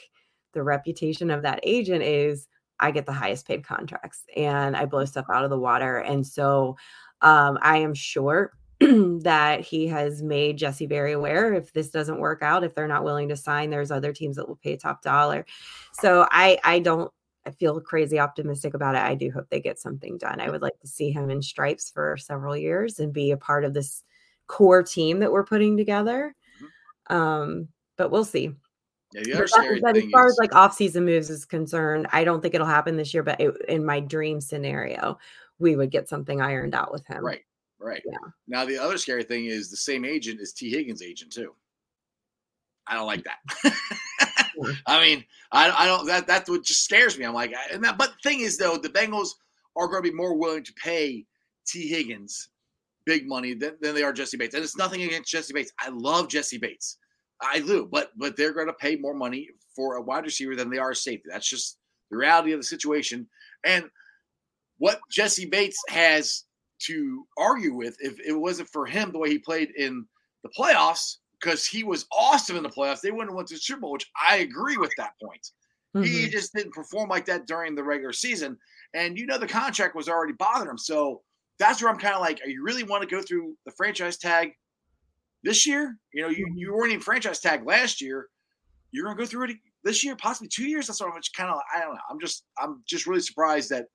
the reputation of that agent is I get the highest paid contracts and I blow stuff out of the water. And so um, I am sure that he has made Jessie very aware if this doesn't work out, if they're not willing to sign, there's other teams that will pay top dollar. So I I don't I feel crazy optimistic about it. I do hope they get something done. I would like to see him in stripes for several years and be a part of this core team that we're putting together. Um, but we'll see. yeah, But, that- but as far is, as like off-season moves is concerned, I don't think it'll happen this year. But it, in my dream scenario, we would get something ironed out with him. right, right. Yeah. Now the other scary thing is the same agent is Tee Higgins' agent too. I don't like that. I mean, I, I don't. That that's what just scares me. I'm like, and that. But the thing is, though, the Bengals are going to be more willing to pay Tee Higgins big money than, than they are Jessie Bates. And it's nothing against Jessie Bates. I love Jessie Bates. I do, but but they're going to pay more money for a wide receiver than they are a safety. That's just the reality of the situation. And what Jessie Bates has to argue with, if it wasn't for him the way he played in the playoffs, because he was awesome in the playoffs, they wouldn't have went to the Super Bowl, which I agree with that point. He Mhm. just didn't perform like that during the regular season. And you know the contract was already bothering him. So that's where I'm kind of like, are you really want to go through the franchise tag this year? You know, you, you weren't even franchise tag last year. You're gonna go through it this year, possibly two years. That's what I'm kind of I don't know. I'm just I'm just really surprised that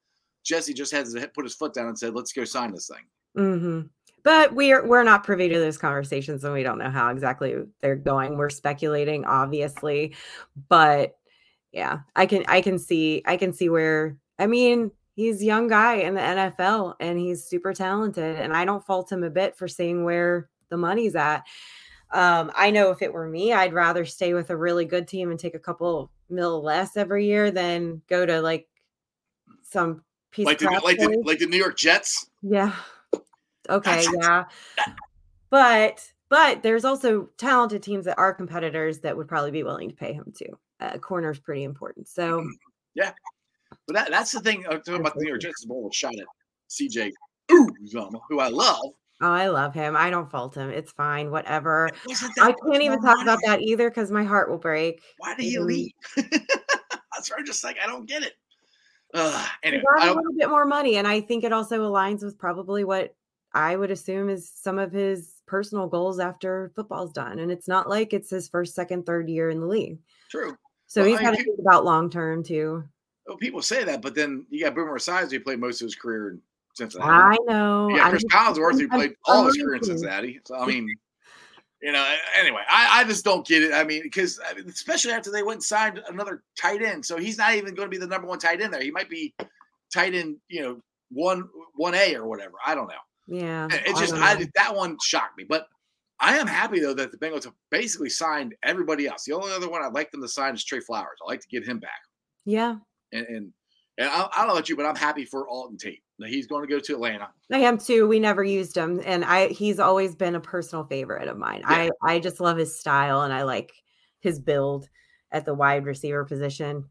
Jessie just has to put his foot down and said, let's go sign this thing. Mhm. But we're we're not privy to those conversations, and we don't know how exactly they're going. We're speculating, obviously, but yeah, I can I can see I can see where I mean he's a young guy in the NFL and he's super talented, and I don't fault him a bit for seeing where the money's at. Um, I know if it were me, I'd rather stay with a really good team and take a couple mil less every year than go to like some piece Like the like the like the New York Jets. Yeah. Okay, That's- yeah. But but there's also talented teams that are competitors that would probably be willing to pay him too. Uh, corner is pretty important. So yeah, But that, that's the thing uh, talking about the New York Jets is more of a shot at CJ Uzomah, who I love. oh, I love him. I don't fault him. It's fine. Whatever. I can't even talk about that either because my heart will break. Why did he Mhm. leave? That's where I'm just like, I don't get it. Uh, He anyway, got a little bit more money, and I think it also aligns with probably what I would assume is some of his personal goals after football's done. And it's not like it's his first, second, third year in the league. true. So Well, he's got to think about long term too. Well, people say that, but then you got Boomer Esiason, who played most of his career in Cincinnati. I know. Yeah, Chris Collinsworth, who played all his career in. Cincinnati. So I mean, you know, anyway, I, I just don't get it. I mean, because I mean, especially after they went and signed another tight end, so he's not even going to be the number one tight end there. He might be tight end, you know, one one A or whatever. I don't know. Yeah. It it I just I that one shocked me, but I am happy though that the Bengals have basically signed everybody else. The only other one I'd like them to sign is Trey Flowers. I like to get him back, Yeah. and and, and I, I don't know about you, but I'm happy for Auden Tate. He's going to go to Atlanta. I am too. We never used him, and I he's always been a personal favorite of mine. Yeah. I I just love his style, and I like his build at the wide receiver position.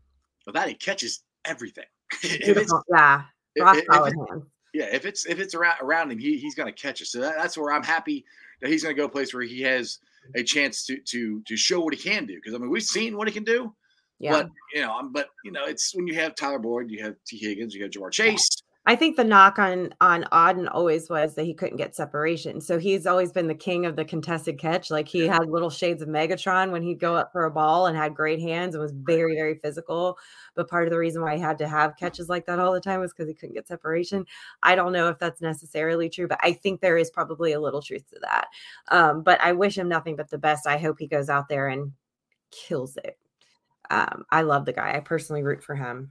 But that he catches everything. if. Yeah, if, rock if solid it's hands. yeah, if it's if it's around around him, he, he's going to catch it. So that, that's where I'm happy that he's going to go a place where he has a chance to to to show what he can do. Because I mean, we've seen what he can do. Yeah, But you know, um, but you know, it's when you have Tyler Boyd, you have Tee Higgins, you have Ja'Marr Chase. I think the knock on on Auden always was that he couldn't get separation. So he's always been the king of the contested catch. Like he had little shades of Megatron when he'd go up for a ball and had great hands and was very very physical. But part of the reason why he had to have catches like that all the time was because he couldn't get separation. I don't know if that's necessarily true, but I think there is probably a little truth to that. Um, but I wish him nothing but the best. I hope he goes out there and kills it. Um, I love the guy. I personally root for him.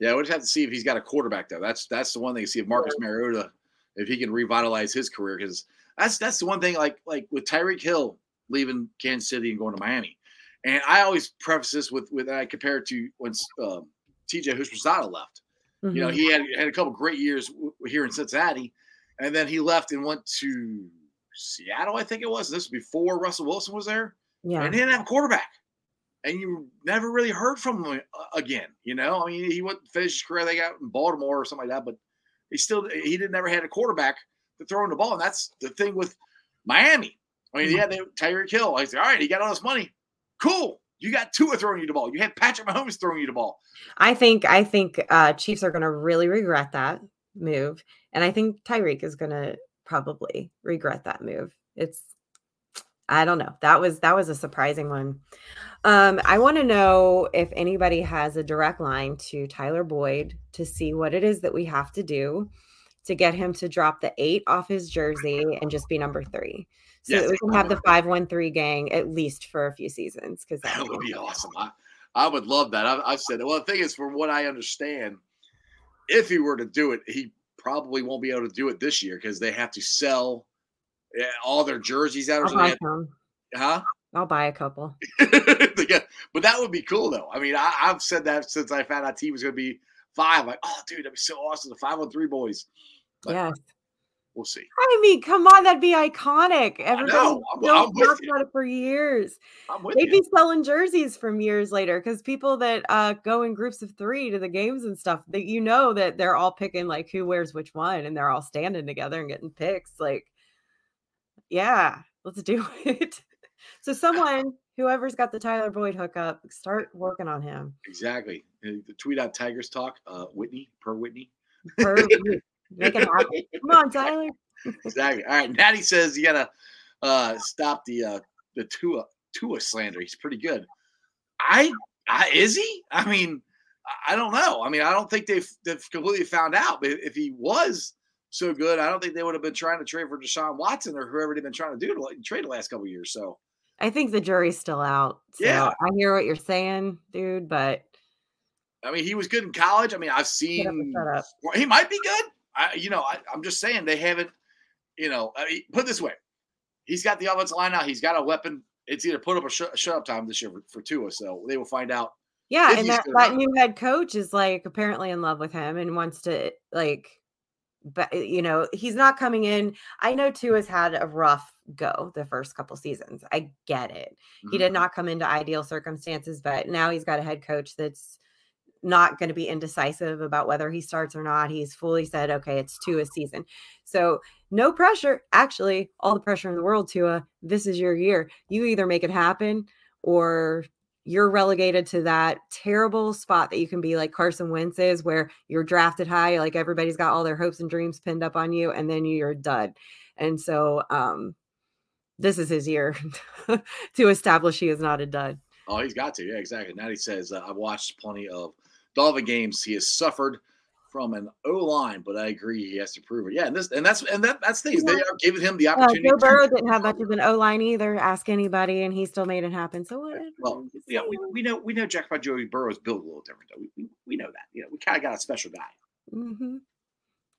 Yeah, we'll just have to see if he's got a quarterback though. That's that's the one thing. You see if Marcus Mariota, if he can revitalize his career, because that's that's the one thing. Like like with Tyreek Hill leaving Kansas City and going to Miami, and I always preface this with with I compare it to when um, T.J. Houshmandzadeh left. You know, Mhm. he had had a couple great years here in Cincinnati, and then he left and went to Seattle. I think it was. This was before Russell Wilson was there. yeah. and he didn't have a quarterback. And you never really heard from him again. You know, I mean, he went finish his career. They got in Baltimore or something like that, but he still he didn't never had a quarterback to throw him the ball. And that's the thing with Miami. I mean, yeah, they Tyreek Hill. I said, all right, he got all this money. Cool. You got Tua throwing you the ball. You had Patrick Mahomes throwing you the ball. I think I think uh Chiefs are going to really regret that move, and I think Tyreek is going to probably regret that move. It's I don't know. That was that was a surprising one. Um, I want to know if anybody has a direct line to Tyler Boyd to see what it is that we have to do to get him to drop the eight off his jersey and just be number three. So Yes, that we can have the five one three gang at least for a few seasons because That would be awesome. I, I would love that. I've, I've said it. Well, the thing is, from what I understand, if he were to do it, he probably won't be able to do it this year because they have to sell all their jerseys out or I'll something. buy. Huh? I'll buy a couple. Yeah, but that would be cool though. I mean, I, I've said that since I found out team was going to be five. Like, oh, dude, that'd be so awesome. The five on three boys. But- yes. we'll see. I mean, come on, that'd be iconic. Everybody know, I'm- don't I'm talk you. about it for years. I'm with They'd you. be selling jerseys from years later because people that uh, go in groups of three to the games and stuff, that you know that they're all picking like who wears which one, and they're all standing together and getting picks. Like, yeah, let's do it. so, someone, whoever's got the Tyler Boyd hookup, start working on him. Exactly. The Tweet out Tigers talk. Uh, Whitney per Whitney. Per. Make it happen. Come on, Tyler. exactly. All right. Natty says you gotta uh, stop the uh, the Tua Tua slander. He's pretty good. I, I is he? I mean, I- I don't know. I mean, I don't think they've they've completely found out. But if he was so good, I don't think they would have been trying to trade for Deshaun Watson or whoever they've been trying to do to like, trade the last couple of years. So I think the jury's still out. So Yeah. I hear what you're saying, dude, but I mean, he was good in college. I mean, I've seen and shut up. Well, he might be good. I, you know, I, I'm just saying they haven't. You know, I mean, put this way, he's got the offensive line now. He's got a weapon. It's either put up or shut, shut up time this year for, for Tua. So they will find out. Yeah, and that, that new head coach is like apparently in love with him and wants to like but you know, he's not coming in. I know Tua has had a rough go the first couple seasons. I get it. He Mhm. did not come into ideal circumstances, but now he's got a head coach that's not going to be indecisive about whether he starts or not. He's fully said, okay, it's Tua season. So no pressure. Actually, all the pressure in the world, Tua. This is your year. You either make it happen or you're relegated to that terrible spot that you can be like Carson Wentz is, where you're drafted high, like everybody's got all their hopes and dreams pinned up on you, and then you're a dud. And so um this is his year to establish he is not a dud. Oh, he's got to. Yeah, exactly. Now he says, uh, I've watched plenty of Dolphin games. He has suffered from an O line, but I agree he has to prove it. Yeah, and this and that's and that that's the thing. They are giving him the opportunity. Joe Burrow didn't have much of an O line either. Ask anybody, and he still made it happen. So what? Well, yeah, we, we know we know Jackpot Joey Burrow is built a little different though. We, we, we know that. You know, we kind of got a special guy. Mm-hmm.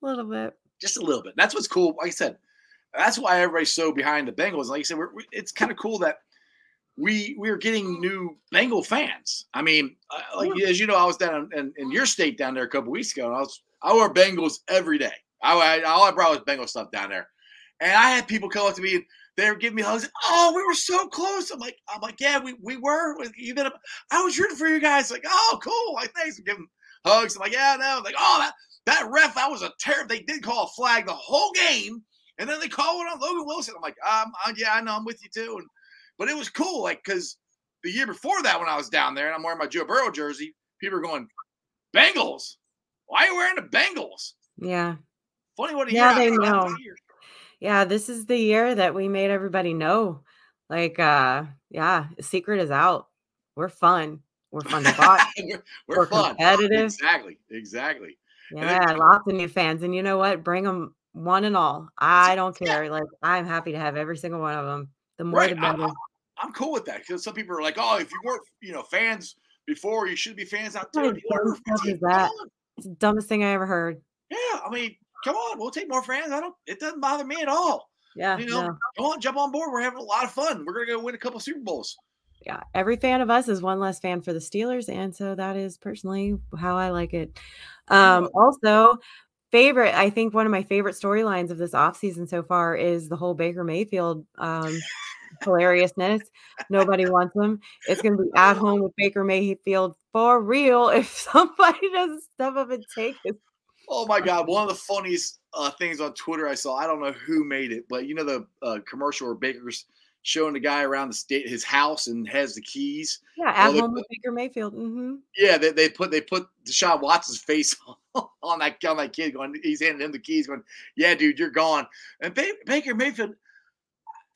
a little bit. just a little bit. That's what's cool. Like I said, that's why everybody's so behind the Bengals. Like I said, we're, we it's kind of cool that we we're getting new Bengal fans. I mean, uh, like as you know, I was down in, in your state down there a couple weeks ago, and I was I wore Bengals every day. I, I all I brought was Bengal stuff down there, and I had people come up to me and they were giving me hugs. Oh, we were so close. I'm like, I'm like, yeah, we we were. You been? I was rooting for you guys. Like, oh, cool. Like, thanks for giving hugs. I'm like, yeah, no. Like, oh, that that ref, that was a terrible. They did call a flag the whole game, and then they call it on Logan Wilson. I'm like, um, uh, yeah, I know, I'm with you too. And but it was cool, like because the year before that, when I was down there and I'm wearing my Joe Burrow jersey, people are going, Bengals. Why are you wearing the Bengals? Yeah. Funny what a Yeah, year they know. Yeah, this is the year that we made everybody know. Like, uh, yeah, the secret is out. We're fun. We're fun to watch. we're, we're We're fun. competitive. Exactly. Exactly. then- Yeah, lots of new fans. And you know what? Bring them one and all. I don't care. Like, I'm happy to have every single one of them. The more Right. the better. Am cool with that because some people are like, oh, if you weren't, you know, fans before, you should be fans out there. kind of dumb stuff is that? It's the dumbest thing I ever heard. Yeah, I mean, come on, we'll take more fans. I don't. It doesn't bother me at all. Yeah, You know, no. come on, jump on board. We're having a lot of fun. We're gonna go win a couple Super Bowls. yeah. Every fan of us is one less fan for the Steelers. And so that is personally how I like it. Um, also, favorite, I think one of my favorite storylines of this offseason so far is the whole Baker Mayfield um hilariousness. Nobody wants him. It's gonna be at home with Baker Mayfield for real if somebody doesn't step up and take it. Oh my God! One of the funniest uh, things on Twitter I saw. I don't know who made it, but you know the uh, commercial where Baker's showing the guy around the state his house and has the keys. Yeah, at Well, home put- with Baker Mayfield. hmm Yeah, they, they put they put Deshaun Watson's face on that on that kid. Going, he's handing him the keys. Going, yeah, dude, you're gone. And ba- Baker Mayfield,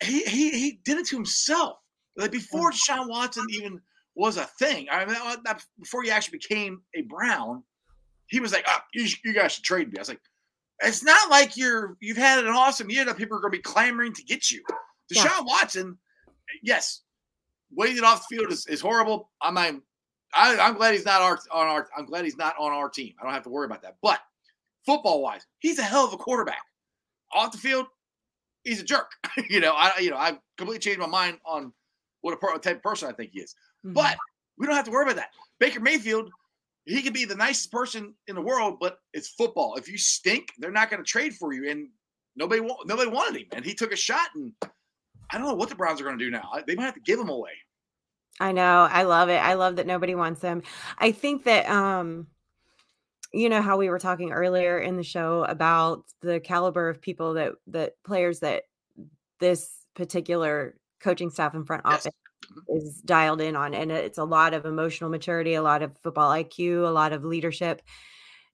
he he he did it to himself. Like before Deshaun Watson even was a thing. I mean, uh, that- that- before he actually became a Brown, he was like, oh, you, you guys should trade me. I was like, it's not like you're you've had an awesome year that people are going to be clamoring to get you. Yeah. Deshaun Watson, yes, waiting off the field is, is horrible. I mean, I, I'm glad he's not our on our. I'm glad he's not on our team. I don't have to worry about that. But football wise, he's a hell of a quarterback. Off the field, he's a jerk. you know, I you know I've completely changed my mind on what a per- type of person I think he is. Mm-hmm. But we don't have to worry about that. Baker Mayfield, he could be the nicest person in the world, but it's football. If you stink, they're not going to trade for you. And nobody wa- nobody wanted him, and he took a shot. And I don't know what the Browns are going to do now. They might have to give him away. I know. I love it. I love that nobody wants him. I think that um you know how we were talking earlier in the show about the caliber of people that that players that this particular coaching staff and front Yes. office is dialed in on and it's a lot of emotional maturity, a lot of football IQ, a lot of leadership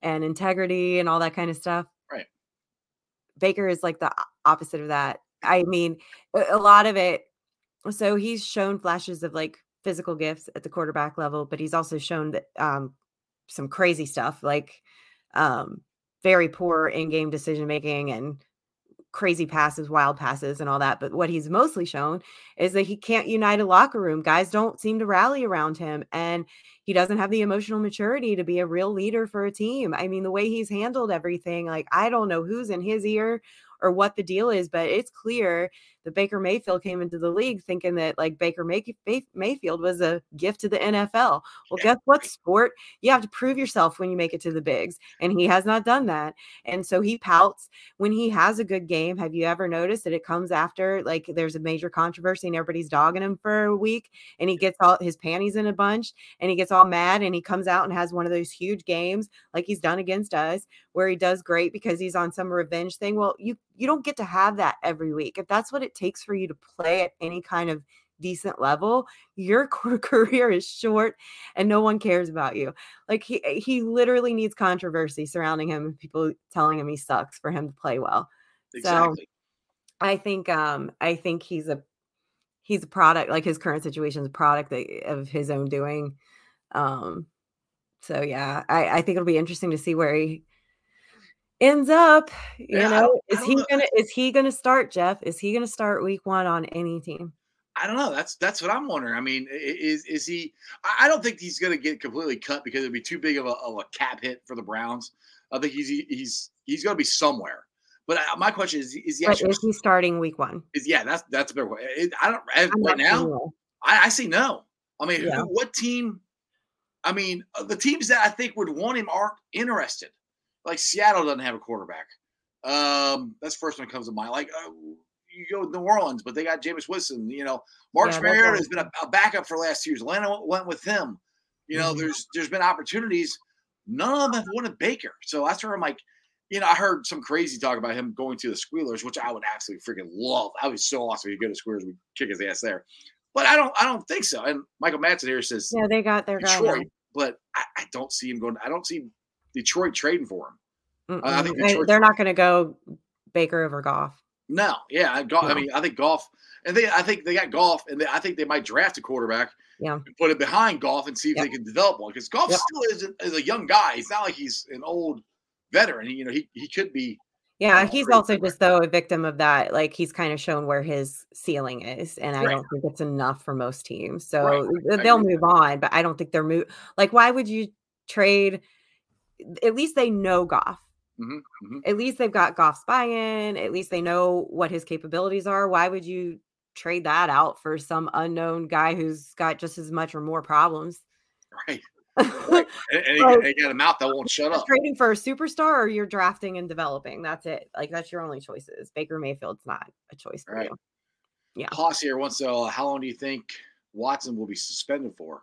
and integrity and all that kind of stuff. Right. Baker is like the opposite of that. I mean, a lot of it so he's shown flashes of like physical gifts at the quarterback level, but he's also shown that um some crazy stuff like um very poor in-game decision making and crazy passes, wild passes and all that. But what he's mostly shown is that he can't unite a locker room. Guys don't seem to rally around him and he doesn't have the emotional maturity to be a real leader for a team. I mean, the way he's handled everything, like I don't know who's in his ear or what the deal is, but it's clear that Baker Mayfield came into the league thinking that like Baker May- May- Mayfield was a gift to the NFL. Well, guess what, sport? You have to prove yourself when you make it to the bigs, and he has not done that. And so he pouts when he has a good game. Have you ever noticed that it comes after like there's a major controversy and everybody's dogging him for a week, and he gets all his panties in a bunch, and he gets all mad, and he comes out and has one of those huge games like he's done against us, where he does great because he's on some revenge thing. Well, you you don't get to have that every week. If that's what it takes for you to play at any kind of decent level, your career is short and no one cares about you. Like he he literally needs controversy surrounding him and people telling him he sucks for him to play well. So I think um I think he's a he's a product like his current situation is a product of his own doing. Um so yeah, I, I think it'll be interesting to see where he ends up. You Yeah, know, is he know. gonna is he gonna start, Jeff? Is he gonna start week one on any team? I don't know. That's that's what I'm wondering. I mean, i- i- is is he? I I don't think he's to get completely cut because it'd be too big of a, of a cap hit for the Browns. I think he's he's he's to be somewhere. But I, my question is: Is he actually? is he starting week one? Is yeah? That's that's a better. It- I don't I'm right now. I, I say no. I mean, Yeah. what team? I mean, uh, the teams that I think would want him aren't interested. Like Seattle doesn't have a quarterback. Um, that's the first one that comes to mind. Like uh, you go with New Orleans, but they got Jameis Winston. You know, Marcus Yeah, Mariota has been a, a backup for last years. Atlanta went- with him. You know, Mhm. there's there's been opportunities. None of them have wanted Baker. So that's where I'm like, you know, I heard some crazy talk about him going to the Squealers, which I would absolutely freaking love. I was so awesome if you go to Squealers, we kick his ass there. But I don't, I don't think so. And Michael Madsen here says Yeah, they got their guy. but I, I don't see him going. I don't see Detroit trading for him. I think Detroit's- They're not going to go Baker over Goff. No, yeah, I, go, I mean, I think Goff, and they, I think they got Goff, and they, I think they might draft a quarterback, Yeah. and put it behind Goff and see if Yep. they can develop one because Goff Yep. still is a, is a young guy. He's not like he's an old veteran. He, you know, he he could be. Yeah, he's also just though a victim of that. Like he's kind of shown where his ceiling is, and I Right. don't think it's enough for most teams. So Right, they'll move on, but I don't think they're move. Like, why would you trade? At least they know Goff. Mhm, mhm. At least they've got Goff's buy-in. At least they know what his capabilities are. Why would you trade that out for some unknown guy who's got just as much or more problems? Right, right. And, and Like- he got a mouth that won't shut up. trading for a superstar or you're drafting and developing. That's it. Like that's your only choices. Baker Mayfield's not a choice for Right. you. Yeah. Haas here wants to. Uh, how long do you think Watson will be suspended for?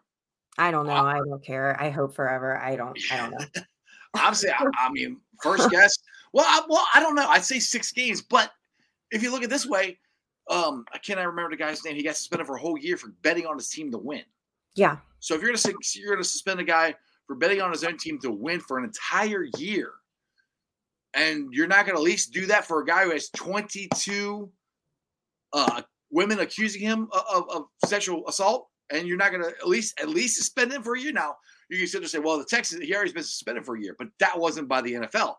I don't know. Uh, I don't care. I hope forever. I don't. I don't know. Obviously, I, I mean, first guess. Well, I, well, I don't know. I'd say six games, but if you look at it this way, um, I cannot remember the guy's name. He got suspended for a whole year for betting on his team to win. Yeah. So if you're gonna you're gonna suspend a guy for betting on his own team to win for an entire year, and you're not gonna at least do that for a guy who has 22 uh, women accusing him of, of, of sexual assault, and you're not gonna at least at least suspend him for a year. Now you can sit there and say, well, the Texans he already has been suspended for a year, but that wasn't by the NFL.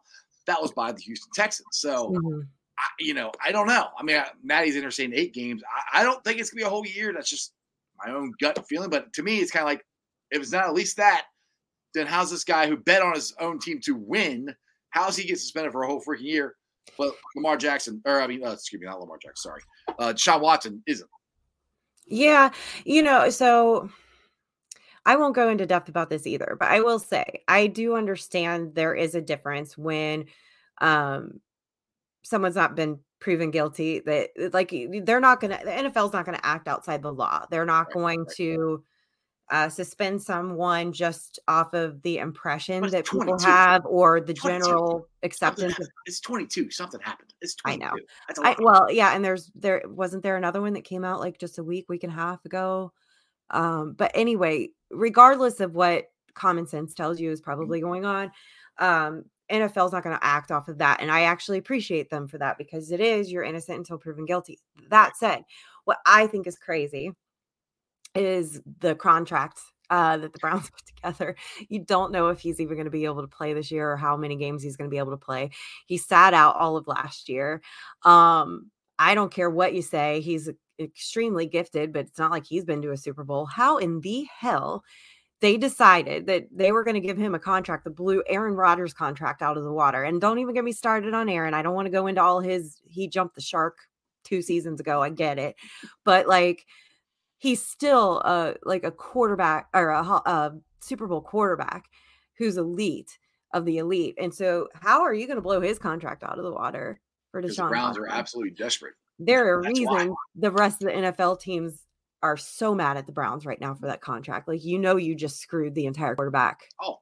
That was by the Houston Texans. So Mhm. I, you know, I don't know. I mean, I- Maddie's in there saying eight games. I, I don't think it's gonna be a whole year. That's just my own gut feeling. But to me, it's kind of like if it's not at least that, then how's this guy who bet on his own team to win? How's he get suspended for a whole freaking year? But Lamar Jackson, or I mean, uh, excuse me, not Lamar Jackson. Sorry, uh, Deshaun Watson isn't. Yeah. You know, so I won't go into depth about this either, but I will say I do understand there is a difference when um someone's not been proven guilty that like they're not gonna the nfl's not gonna act outside the law they're not going to uh, suspend someone just off of the impression that it's people have or the 22. general acceptance of. It's 22. Something happened. It's 22. I 22. know. I, well, yeah, and there's there wasn't there another one that came out like just a week, week and a half ago. Um, but anyway, regardless of what common sense tells you is Mm-hmm. probably going on, um, NFL's not going to act off of that, and I actually appreciate them for that because it is you're innocent until proven guilty. That said, what I think is crazy is the contract uh, that the Browns put together. You don't know if he's even going to be able to play this year or how many games he's going to be able to play. He sat out all of last year. Um, I don't care what you say. He's extremely gifted, but it's not like he's been to a Super Bowl. How in the hell they decided that they were going to give him a contract that blew Aaron Rodgers' contract out of the water? And don't even get me started on Aaron. I don't want to go into all his, he jumped the shark two seasons ago. I get it. But like, he's still a like a quarterback or a, a Super Bowl quarterback who's elite of the elite. And so, how are you going to blow his contract out of the water for Because the Deshaun? Browns are absolutely desperate. There are That's why. reasons the rest of the NFL teams are so mad at the Browns right now for that contract. Like you know, you just screwed the entire quarterback Oh,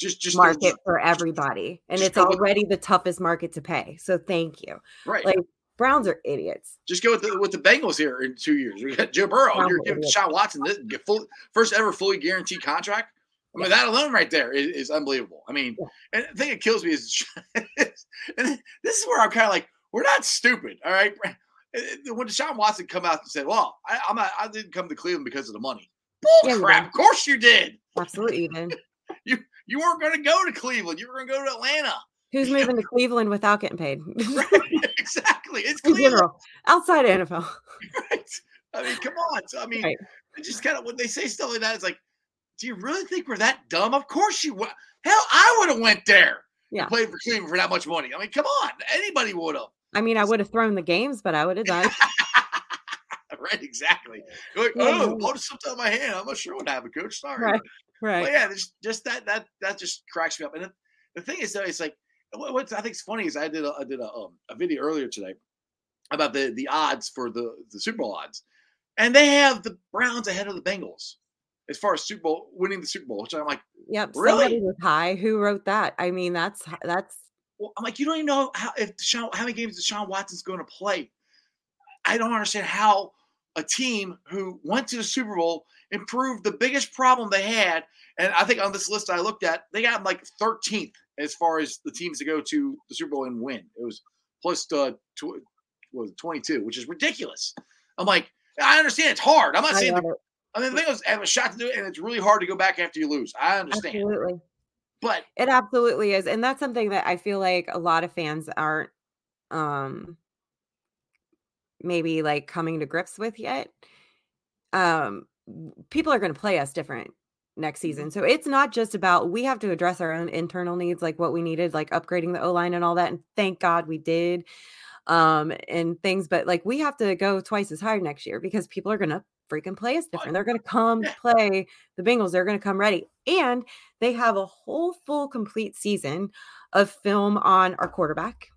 Just, just market for everybody, and it's go with- already the toughest market to pay. So thank you. right. Like Browns are idiots. Just go with the with the Bengals here in two years. We got Joe Burrow. Browns You're giving. Sean Watson this full, first ever fully guaranteed contract. I mean, that alone right there is, is unbelievable. I mean, Yeah. and the thing that kills me is, and this is where I'm kind of like, we're not stupid, all right. When Deshaun Watson come out and said, "Well, I, I'm not, I didn't come to Cleveland because of the money," bull Yeah, crap. Of course you did. Absolutely, even. you you weren't going to go to Cleveland. You were going to go to Atlanta. Who's moving to Cleveland without getting paid? Right? exactly. It's in general, outside NFL. right? I mean, come on. So, I mean, Right. it just kind of when they say stuff like that, it's like, do you really think we're that dumb? Of course you would. Hell, I would have went there. Yeah. Played for Cleveland for that much money. I mean, come on. Anybody would have. I mean, I would have thrown the games, but I would have done. right? Exactly. Like, Yeah, oh, something on my hand. I'm not sure what happened, Coach. Sorry. Right. Right. But yeah, just, just that that that just cracks me up. And the, the thing is, though, it's like what, what I think is funny is I did a, I did a, um, a video earlier today about the the odds for the the Super Bowl odds, and they have the Browns ahead of the Bengals as far as Super Bowl winning the Super Bowl. Which I'm like, Yep. Really? Somebody was high. Who wrote that? I mean, that's that's well, I'm like, you don't even know how if Deshaun, how many games Deshaun Watson's going to play. I don't understand how a team who went to the Super Bowl improved the biggest problem they had. And I think on this list I looked at, they got like 13th as far as the teams to go to the Super Bowl and win. It was plus uh, tw- was 22, which is ridiculous. I'm like, I understand it's hard. I'm not I saying. The. I mean, the thing is, I have a shot to do it, and it's really hard to go back after you lose. I understand, Absolutely. But It absolutely is. And that's something that I feel like a lot of fans aren't um maybe like coming to grips with yet. Um people are going to play us different next season. So it's not just about we have to address our own internal needs like what we needed like upgrading the O-line and all that and thank God we did um and things but like we have to go twice as hard next year because people are going to freaking play is different. They're going to come play the Bengals. They're going to come ready. And they have a whole full complete season of film on our quarterback,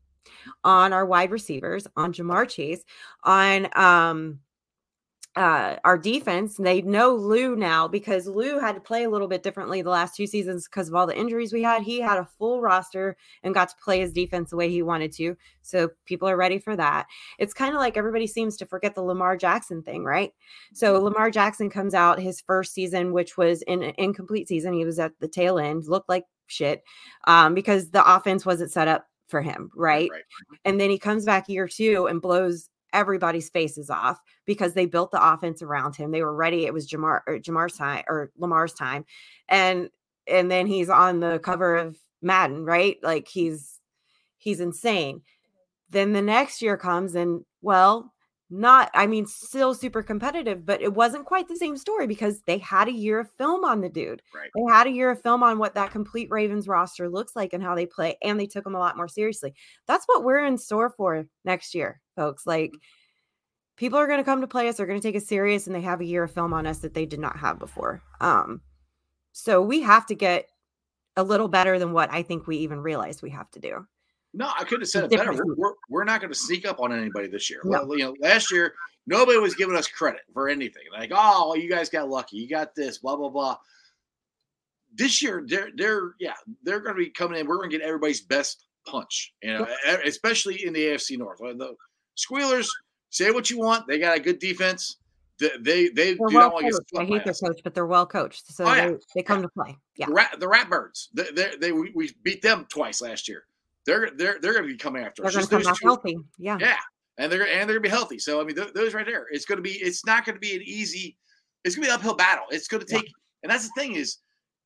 on our wide receivers, on Ja'Marr Chase, on um uh our defense. They know Lou now because Lou had to play a little bit differently the last two seasons because of all the injuries we had. He had a full roster and got to play his defense the way he wanted to. So people are ready for that. It's kind of like everybody seems to forget the Lamar Jackson thing, right? So Lamar Jackson comes out his first season, which was an incomplete season. He was at the tail end, looked like shit um, because the offense wasn't set up for him, right? right. And then he comes back year two and blows everybody's faces off because they built the offense around him. They were ready. It was Jamar or Jamar's time or Lamar's time. And and then he's on the cover of Madden, right? Like he's he's insane. Then the next year comes and well, not I mean still super competitive, but it wasn't quite the same story because they had a year of film on the dude. Right. They had a year of film on what that complete Ravens roster looks like and how they play and they took him a lot more seriously. That's what we're in store for next year, folks. Like people are going to come to play us, they're going to take us serious and they have a year of film on us that they did not have before. Um so we have to get a little better than what I think we even realize we have to do. No, I couldn't have said it better. We're, we're, we're not going to sneak up on anybody this year. No. Well, you know, last year nobody was giving us credit for anything. Like, oh, you guys got lucky. You got this. Blah blah blah. This year, they're they're yeah, they're going to be coming in. We're going to get everybody's best punch. You know, especially in the AFC North. Uh, The Squealers say what you want. They got a good defense. They they, they They're do well not want to get. I hate their coach, but they're well coached, so Oh, yeah. they, they come to play. Yeah, The rat the Ratbirds. They, they, they we, we beat them twice last year. They're they're they're going to be coming after they're us. going to come those back two- healthy. Yeah, Yeah, and they're and they're gonna be healthy. So I mean, th- those right there, it's gonna be. It's not gonna be an easy. It's gonna be an uphill battle. It's gonna Yeah. take, and that's the thing is,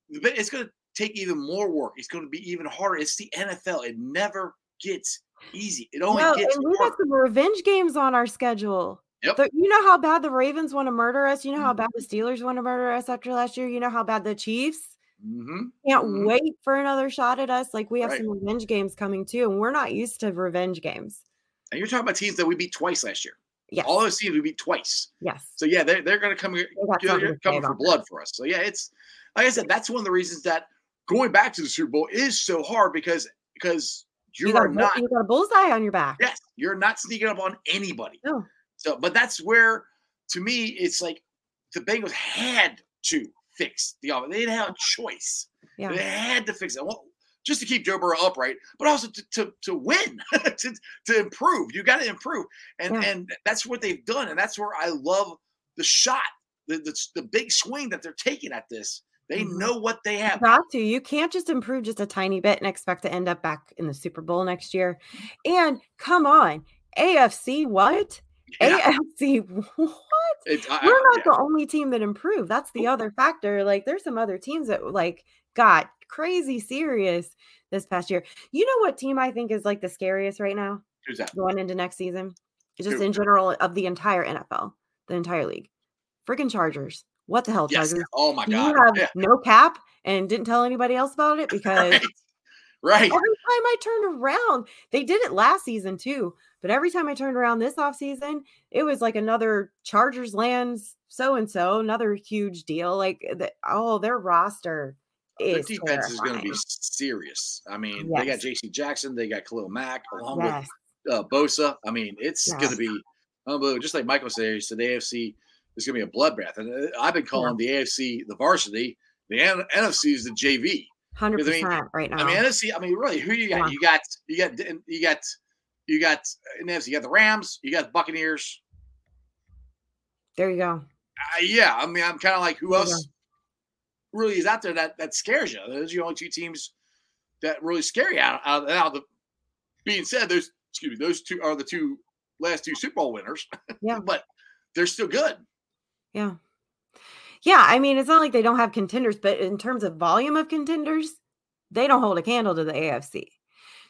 it's gonna take even more work. It's gonna be even harder. It's the NFL. It never gets easy. It only no, gets and we got some revenge games on our schedule. Yep. The- you know how bad the Ravens want to murder us. You know how Mhm. bad the Steelers want to murder us after last year. You know how bad the Chiefs hmm can't Mhm. wait for another shot at us. Like we have Right. some revenge games coming too, and we're not used to revenge games. And you're talking about teams that we beat twice last year. Yes, All those teams we beat twice. yes. So yeah, they're they're gonna come here. They're, something to say coming for about that. blood for us. So yeah, it's like I said. That's one of the reasons that going back to the Super Bowl is so hard because because you, You got, are a, not you got a bullseye on your back. Yes, you're not sneaking up on anybody. No. So, but that's where, to me, it's like the Bengals had to fix the offense. They didn't have a choice. Yeah. They had to fix it. Well, just to keep Joe Burrow upright, but also to to, to win, to, to improve. You got to improve, and Yeah. and that's what they've done, and that's where I love the shot, the the, the big swing that they're taking at this. They Mhm. know what they have. got to. You can't just improve just a tiny bit and expect to end up back in the Super Bowl next year. And come on, AFC, what? Yeah, AFC, what? it's- I- I- We're not yeah. the only team that improved. That's the other factor. Like, there's some other teams that like got crazy serious this past year. You know what team I think is like the scariest right now Who's that? going into next season? Just Who? in general of the entire NFL, the entire league. Freaking Chargers. What the hell, Yes. Chargers? Oh my God. you have Yeah. no cap and didn't tell anybody else about it because Right. Right. every time I turned around, they did it last season too. But every time I turned around this offseason, it was like another Chargers lands so and so, another huge deal. Like, the, oh, their roster Their is defense is going to be serious. I mean, they got J.C. Jackson, they got Khalil Mack, along Yes, with uh, Bosa. I mean, it's going to be unbelievable. Just like Michael said, he said the AFC is going to be a bloodbath, and uh, I've been calling the AFC the varsity, the NFC is the JV. hundred Because, I mean- percent right now. I mean, NFC. I mean, really, who you got? Yeah. You got you got you got you got uh, in NFC. You got the Rams. You got the Buccaneers. there you go. Uh, yeah, I mean, I'm kind of like, who There else really is out there that that scares you? Those are the only two teams that really scare you. Out, out, out the being said, those excuse me, those two are the two last two Super Bowl winners. Yeah. but they're still good. Yeah. Yeah. I mean, it's not like they don't have contenders, but in terms of volume of contenders, they don't hold a candle to the AFC.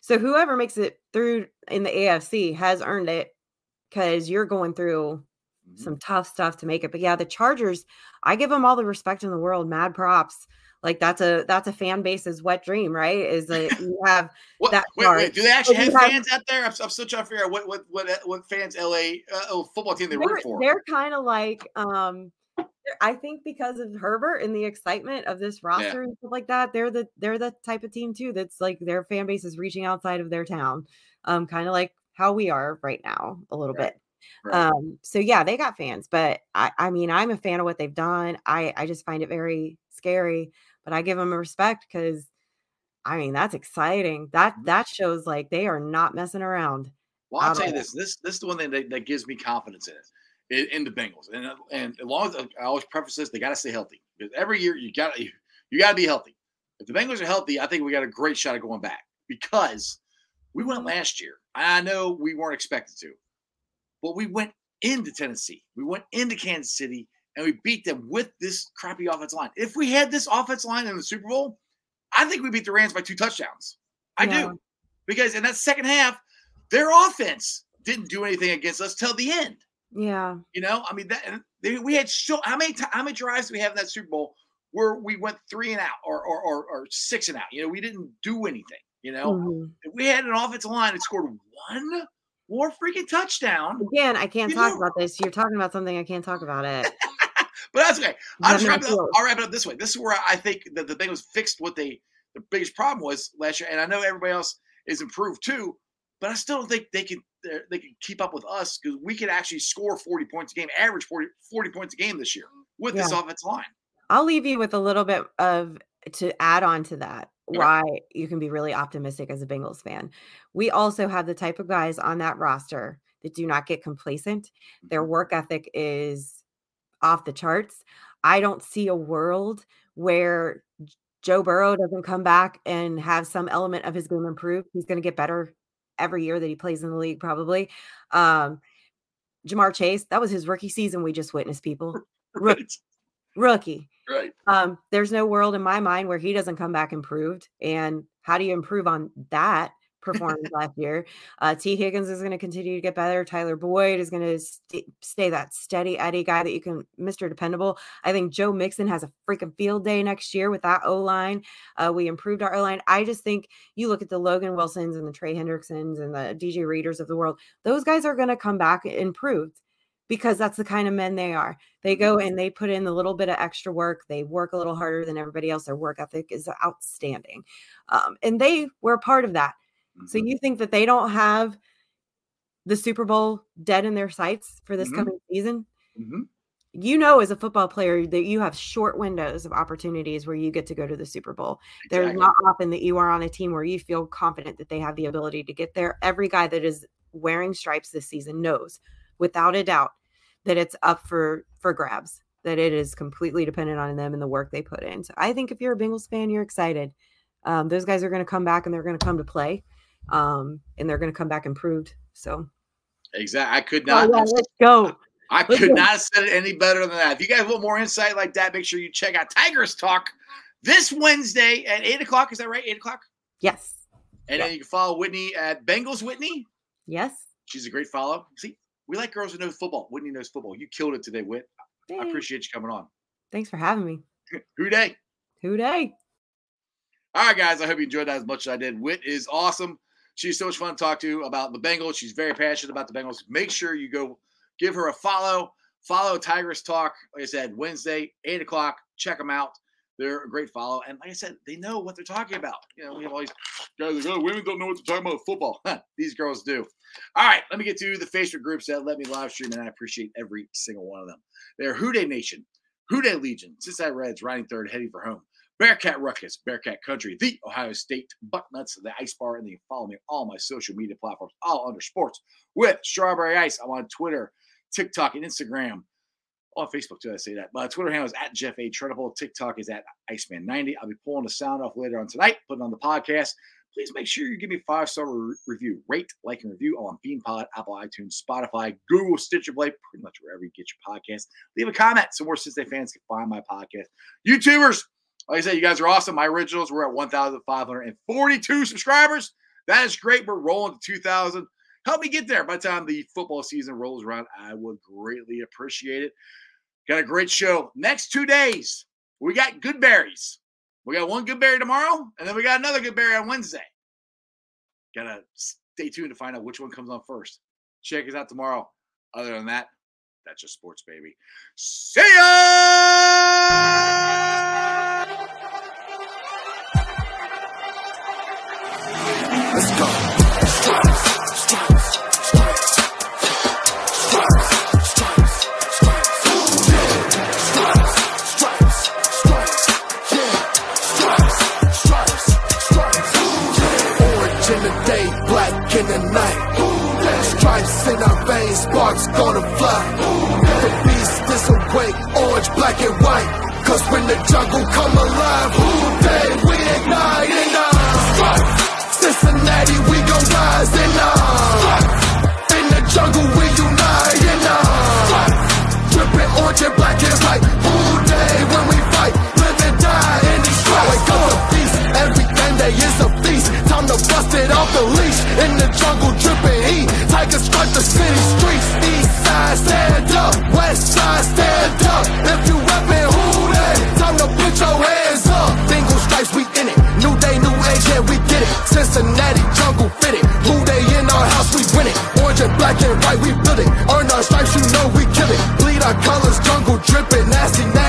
So whoever makes it through in the AFC has earned it because you're going through Mhm. some tough stuff to make it. But yeah, the Chargers, I give them all the respect in the world. Mad props. Like that's a that's a fan base's wet dream, right? Is that you have What, that wait, wait, do they actually you have have- fans out there? I'm, I'm still trying to figure out what what what what fans LA uh, oh, football team they root for. they're kind of like um I think because of Herbert and the excitement of this roster and stuff like that, they're the they're the type of team too that's like their fan base is reaching outside of their town. Um kind of like how we are right now a little bit. Right. Um so yeah, they got fans, but I I mean, I'm a fan of what they've done. I I just find it very scary, but I give them a respect cuz I mean, that's exciting. That Mhm. that shows like they are not messing around. Well, I'll tell you this: this this is the one thing that, that gives me confidence in it, in, in the Bengals. And uh, and as long as I always preface this, they got to stay healthy because every year you got you, you got to be healthy. If the Bengals are healthy, I think we got a great shot at going back because we went last year. I know we weren't expected to, but we went into Tennessee, we went into Kansas City, and we beat them with this crappy offense line. If we had this offense line in the Super Bowl, I think we beat the Rams by two touchdowns. I Yeah. do because in that second half, their offense didn't do anything against us till the end. Yeah. You know, I mean that they, we had so how many how many drives we have in that Super Bowl where we went three and out or or, or, or six and out? You know, we didn't do anything. You know, Mhm. if we had an offensive line that scored one more freaking touchdown, Again, I can't talk know- about this. You're talking about something I can't talk about it. but that's okay. I'll just Let wrap it up. I'll wrap it up this way. This is where I think that the thing was fixed what they the biggest problem was last year, and I know everybody else is improved too. But I still don't think they can they're- can keep up with us because we could actually score 40 points a game, average 40, 40 points a game this year with this offensive line. I'll leave you with a little bit of to add on to that. Why you can be really optimistic as a Bengals fan. We also have the type of guys on that roster that do not get complacent. Their Mm-hmm. work ethic is off the charts. I don't see a world where Joe Burrow doesn't come back and have some element of his game improve. He's going to get better every year that he plays in the league, probably. Um, Ja'Marr Chase, that was his rookie season we just witnessed, people. Right. Rookie. Right. Um, there's no world in my mind where he doesn't come back improved. And how do you improve on that performance last year? Uh, Tee Higgins is going to continue to get better. Tyler Boyd is going to st- stay that steady Eddie guy that you can, Mr. Dependable. I think Joe Mixon has a freaking field day next year with that O line. Uh, we improved our O line. I just think you look at the Logan Wilsons and the Trey Hendricksons and the DJ Readers of the world, those guys are going to come back improved because that's the kind of men they are. They go and they put in a little bit of extra work. They work a little harder than everybody else. Their work ethic is outstanding. Um, and they were a part of that. So Mhm. you think that they don't have the Super Bowl dead in their sights for this Mhm. coming season? Mhm. You know, as a football player, that you have short windows of opportunities where you get to go to the Super Bowl. There's not often that you are on a team where you feel confident that they have the ability to get there. Every guy that is wearing stripes this season knows without a doubt that it's up for for grabs that it is completely dependent on them and the work they put in so i think if you're a bengals fan you're excited um, those guys are going to come back and they're going to come to play um, and they're going to come back improved so Exactly. I could oh, not. yeah, let's go I Let's could go. not have said it any better than that. If you guys want more insight like that, make sure you check out Tigers Talk this Wednesday at 8 o'clock. Is that right? 8 o'clock? yes And then you can follow Whitney at Bengals Whitney. yes She's a great follow. See, we like girls who know football. Whitney knows football. You killed it today, Whit. I appreciate you coming on. thanks for having me Who Dey? who Dey All right, guys. I hope you enjoyed that as much as I did. Whit is awesome. She's so much fun to talk to about the Bengals. She's very passionate about the Bengals. Make sure you go give her a follow. Follow Tigers Talk. Like I said, Wednesday, 8 o'clock. Check them out. They're a great follow. And like I said, they know what they're talking about. You know, we have all these guys like, oh, women don't know what they're talking about football. these girls do. All right, let me get to the Facebook groups that let me live stream, and I appreciate every single one of them. They're Who Dey Nation, Who Dey Legion, Cincinnati Reds, riding third, heading for home. Bearcat Ruckus, Bearcat Country, the Ohio State Bucknuts, the Ice Bar, and you follow me on all my social media platforms, all under sports with Strawberry Ice. I'm on Twitter, TikTok, and Instagram. On Facebook too, I say that. My Twitter handle is at Jeff A. Treadable. TikTok is at Iceman90. I'll be pulling the sound off later on tonight, putting on the podcast. Please make sure you give me five star re- review, rate, like, and review on BeanPod, Apple iTunes, Spotify, Google, Stitcher Play, pretty much wherever you get your podcast. Leave a comment so more Cincinnati fans can find my podcast. YouTubers, like I said, you guys are awesome. My originals, we're at 1,542 subscribers. That is great. We're rolling to 2,000. Help me get there by the time the football season rolls around. I would greatly appreciate it. Got a great show. Next two days, we got good berries. We got one good berry tomorrow, and then we got another good berry on Wednesday. Gotta stay tuned to find out which one comes on first. Check us out tomorrow. Other than that, that's just sports, baby. See ya! In the day, black in the night. Stripes in our veins, sparks gonna fly. The beast is awake, orange, black, and white. Cause when the jungle come alive, who Dey we ignite and uh, stripes. Cincinnati, we gon' rise and uh, in the jungle we unite and uh, dripping orange and black and white. Who day when we fight, live and die in these stripes. Wake up the beast, every day is a feast. Time to bust it off the leash in the jungle, dripping heat. Tigers strike the city streets. East side, stand up. West side, stand up. If you reppin' who Dey, time to put your hands up. Bengal stripes, we in it. New day, new age, yeah, we get it. Cincinnati jungle fitted. Who Dey in our house, we win it. Orange and black and white, we build it. Earn our stripes, you know we kill it. Bleed our colors, jungle dripping. Nasty, natty,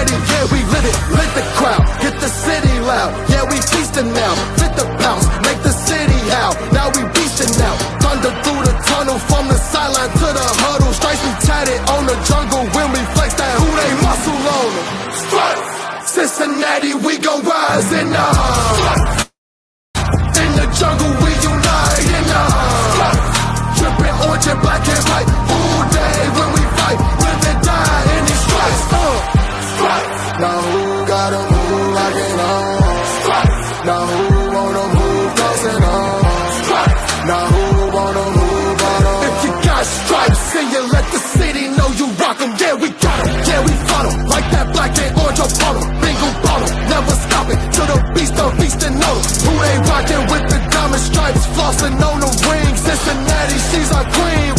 flossing on the ring. Cincinnati, she's our queen.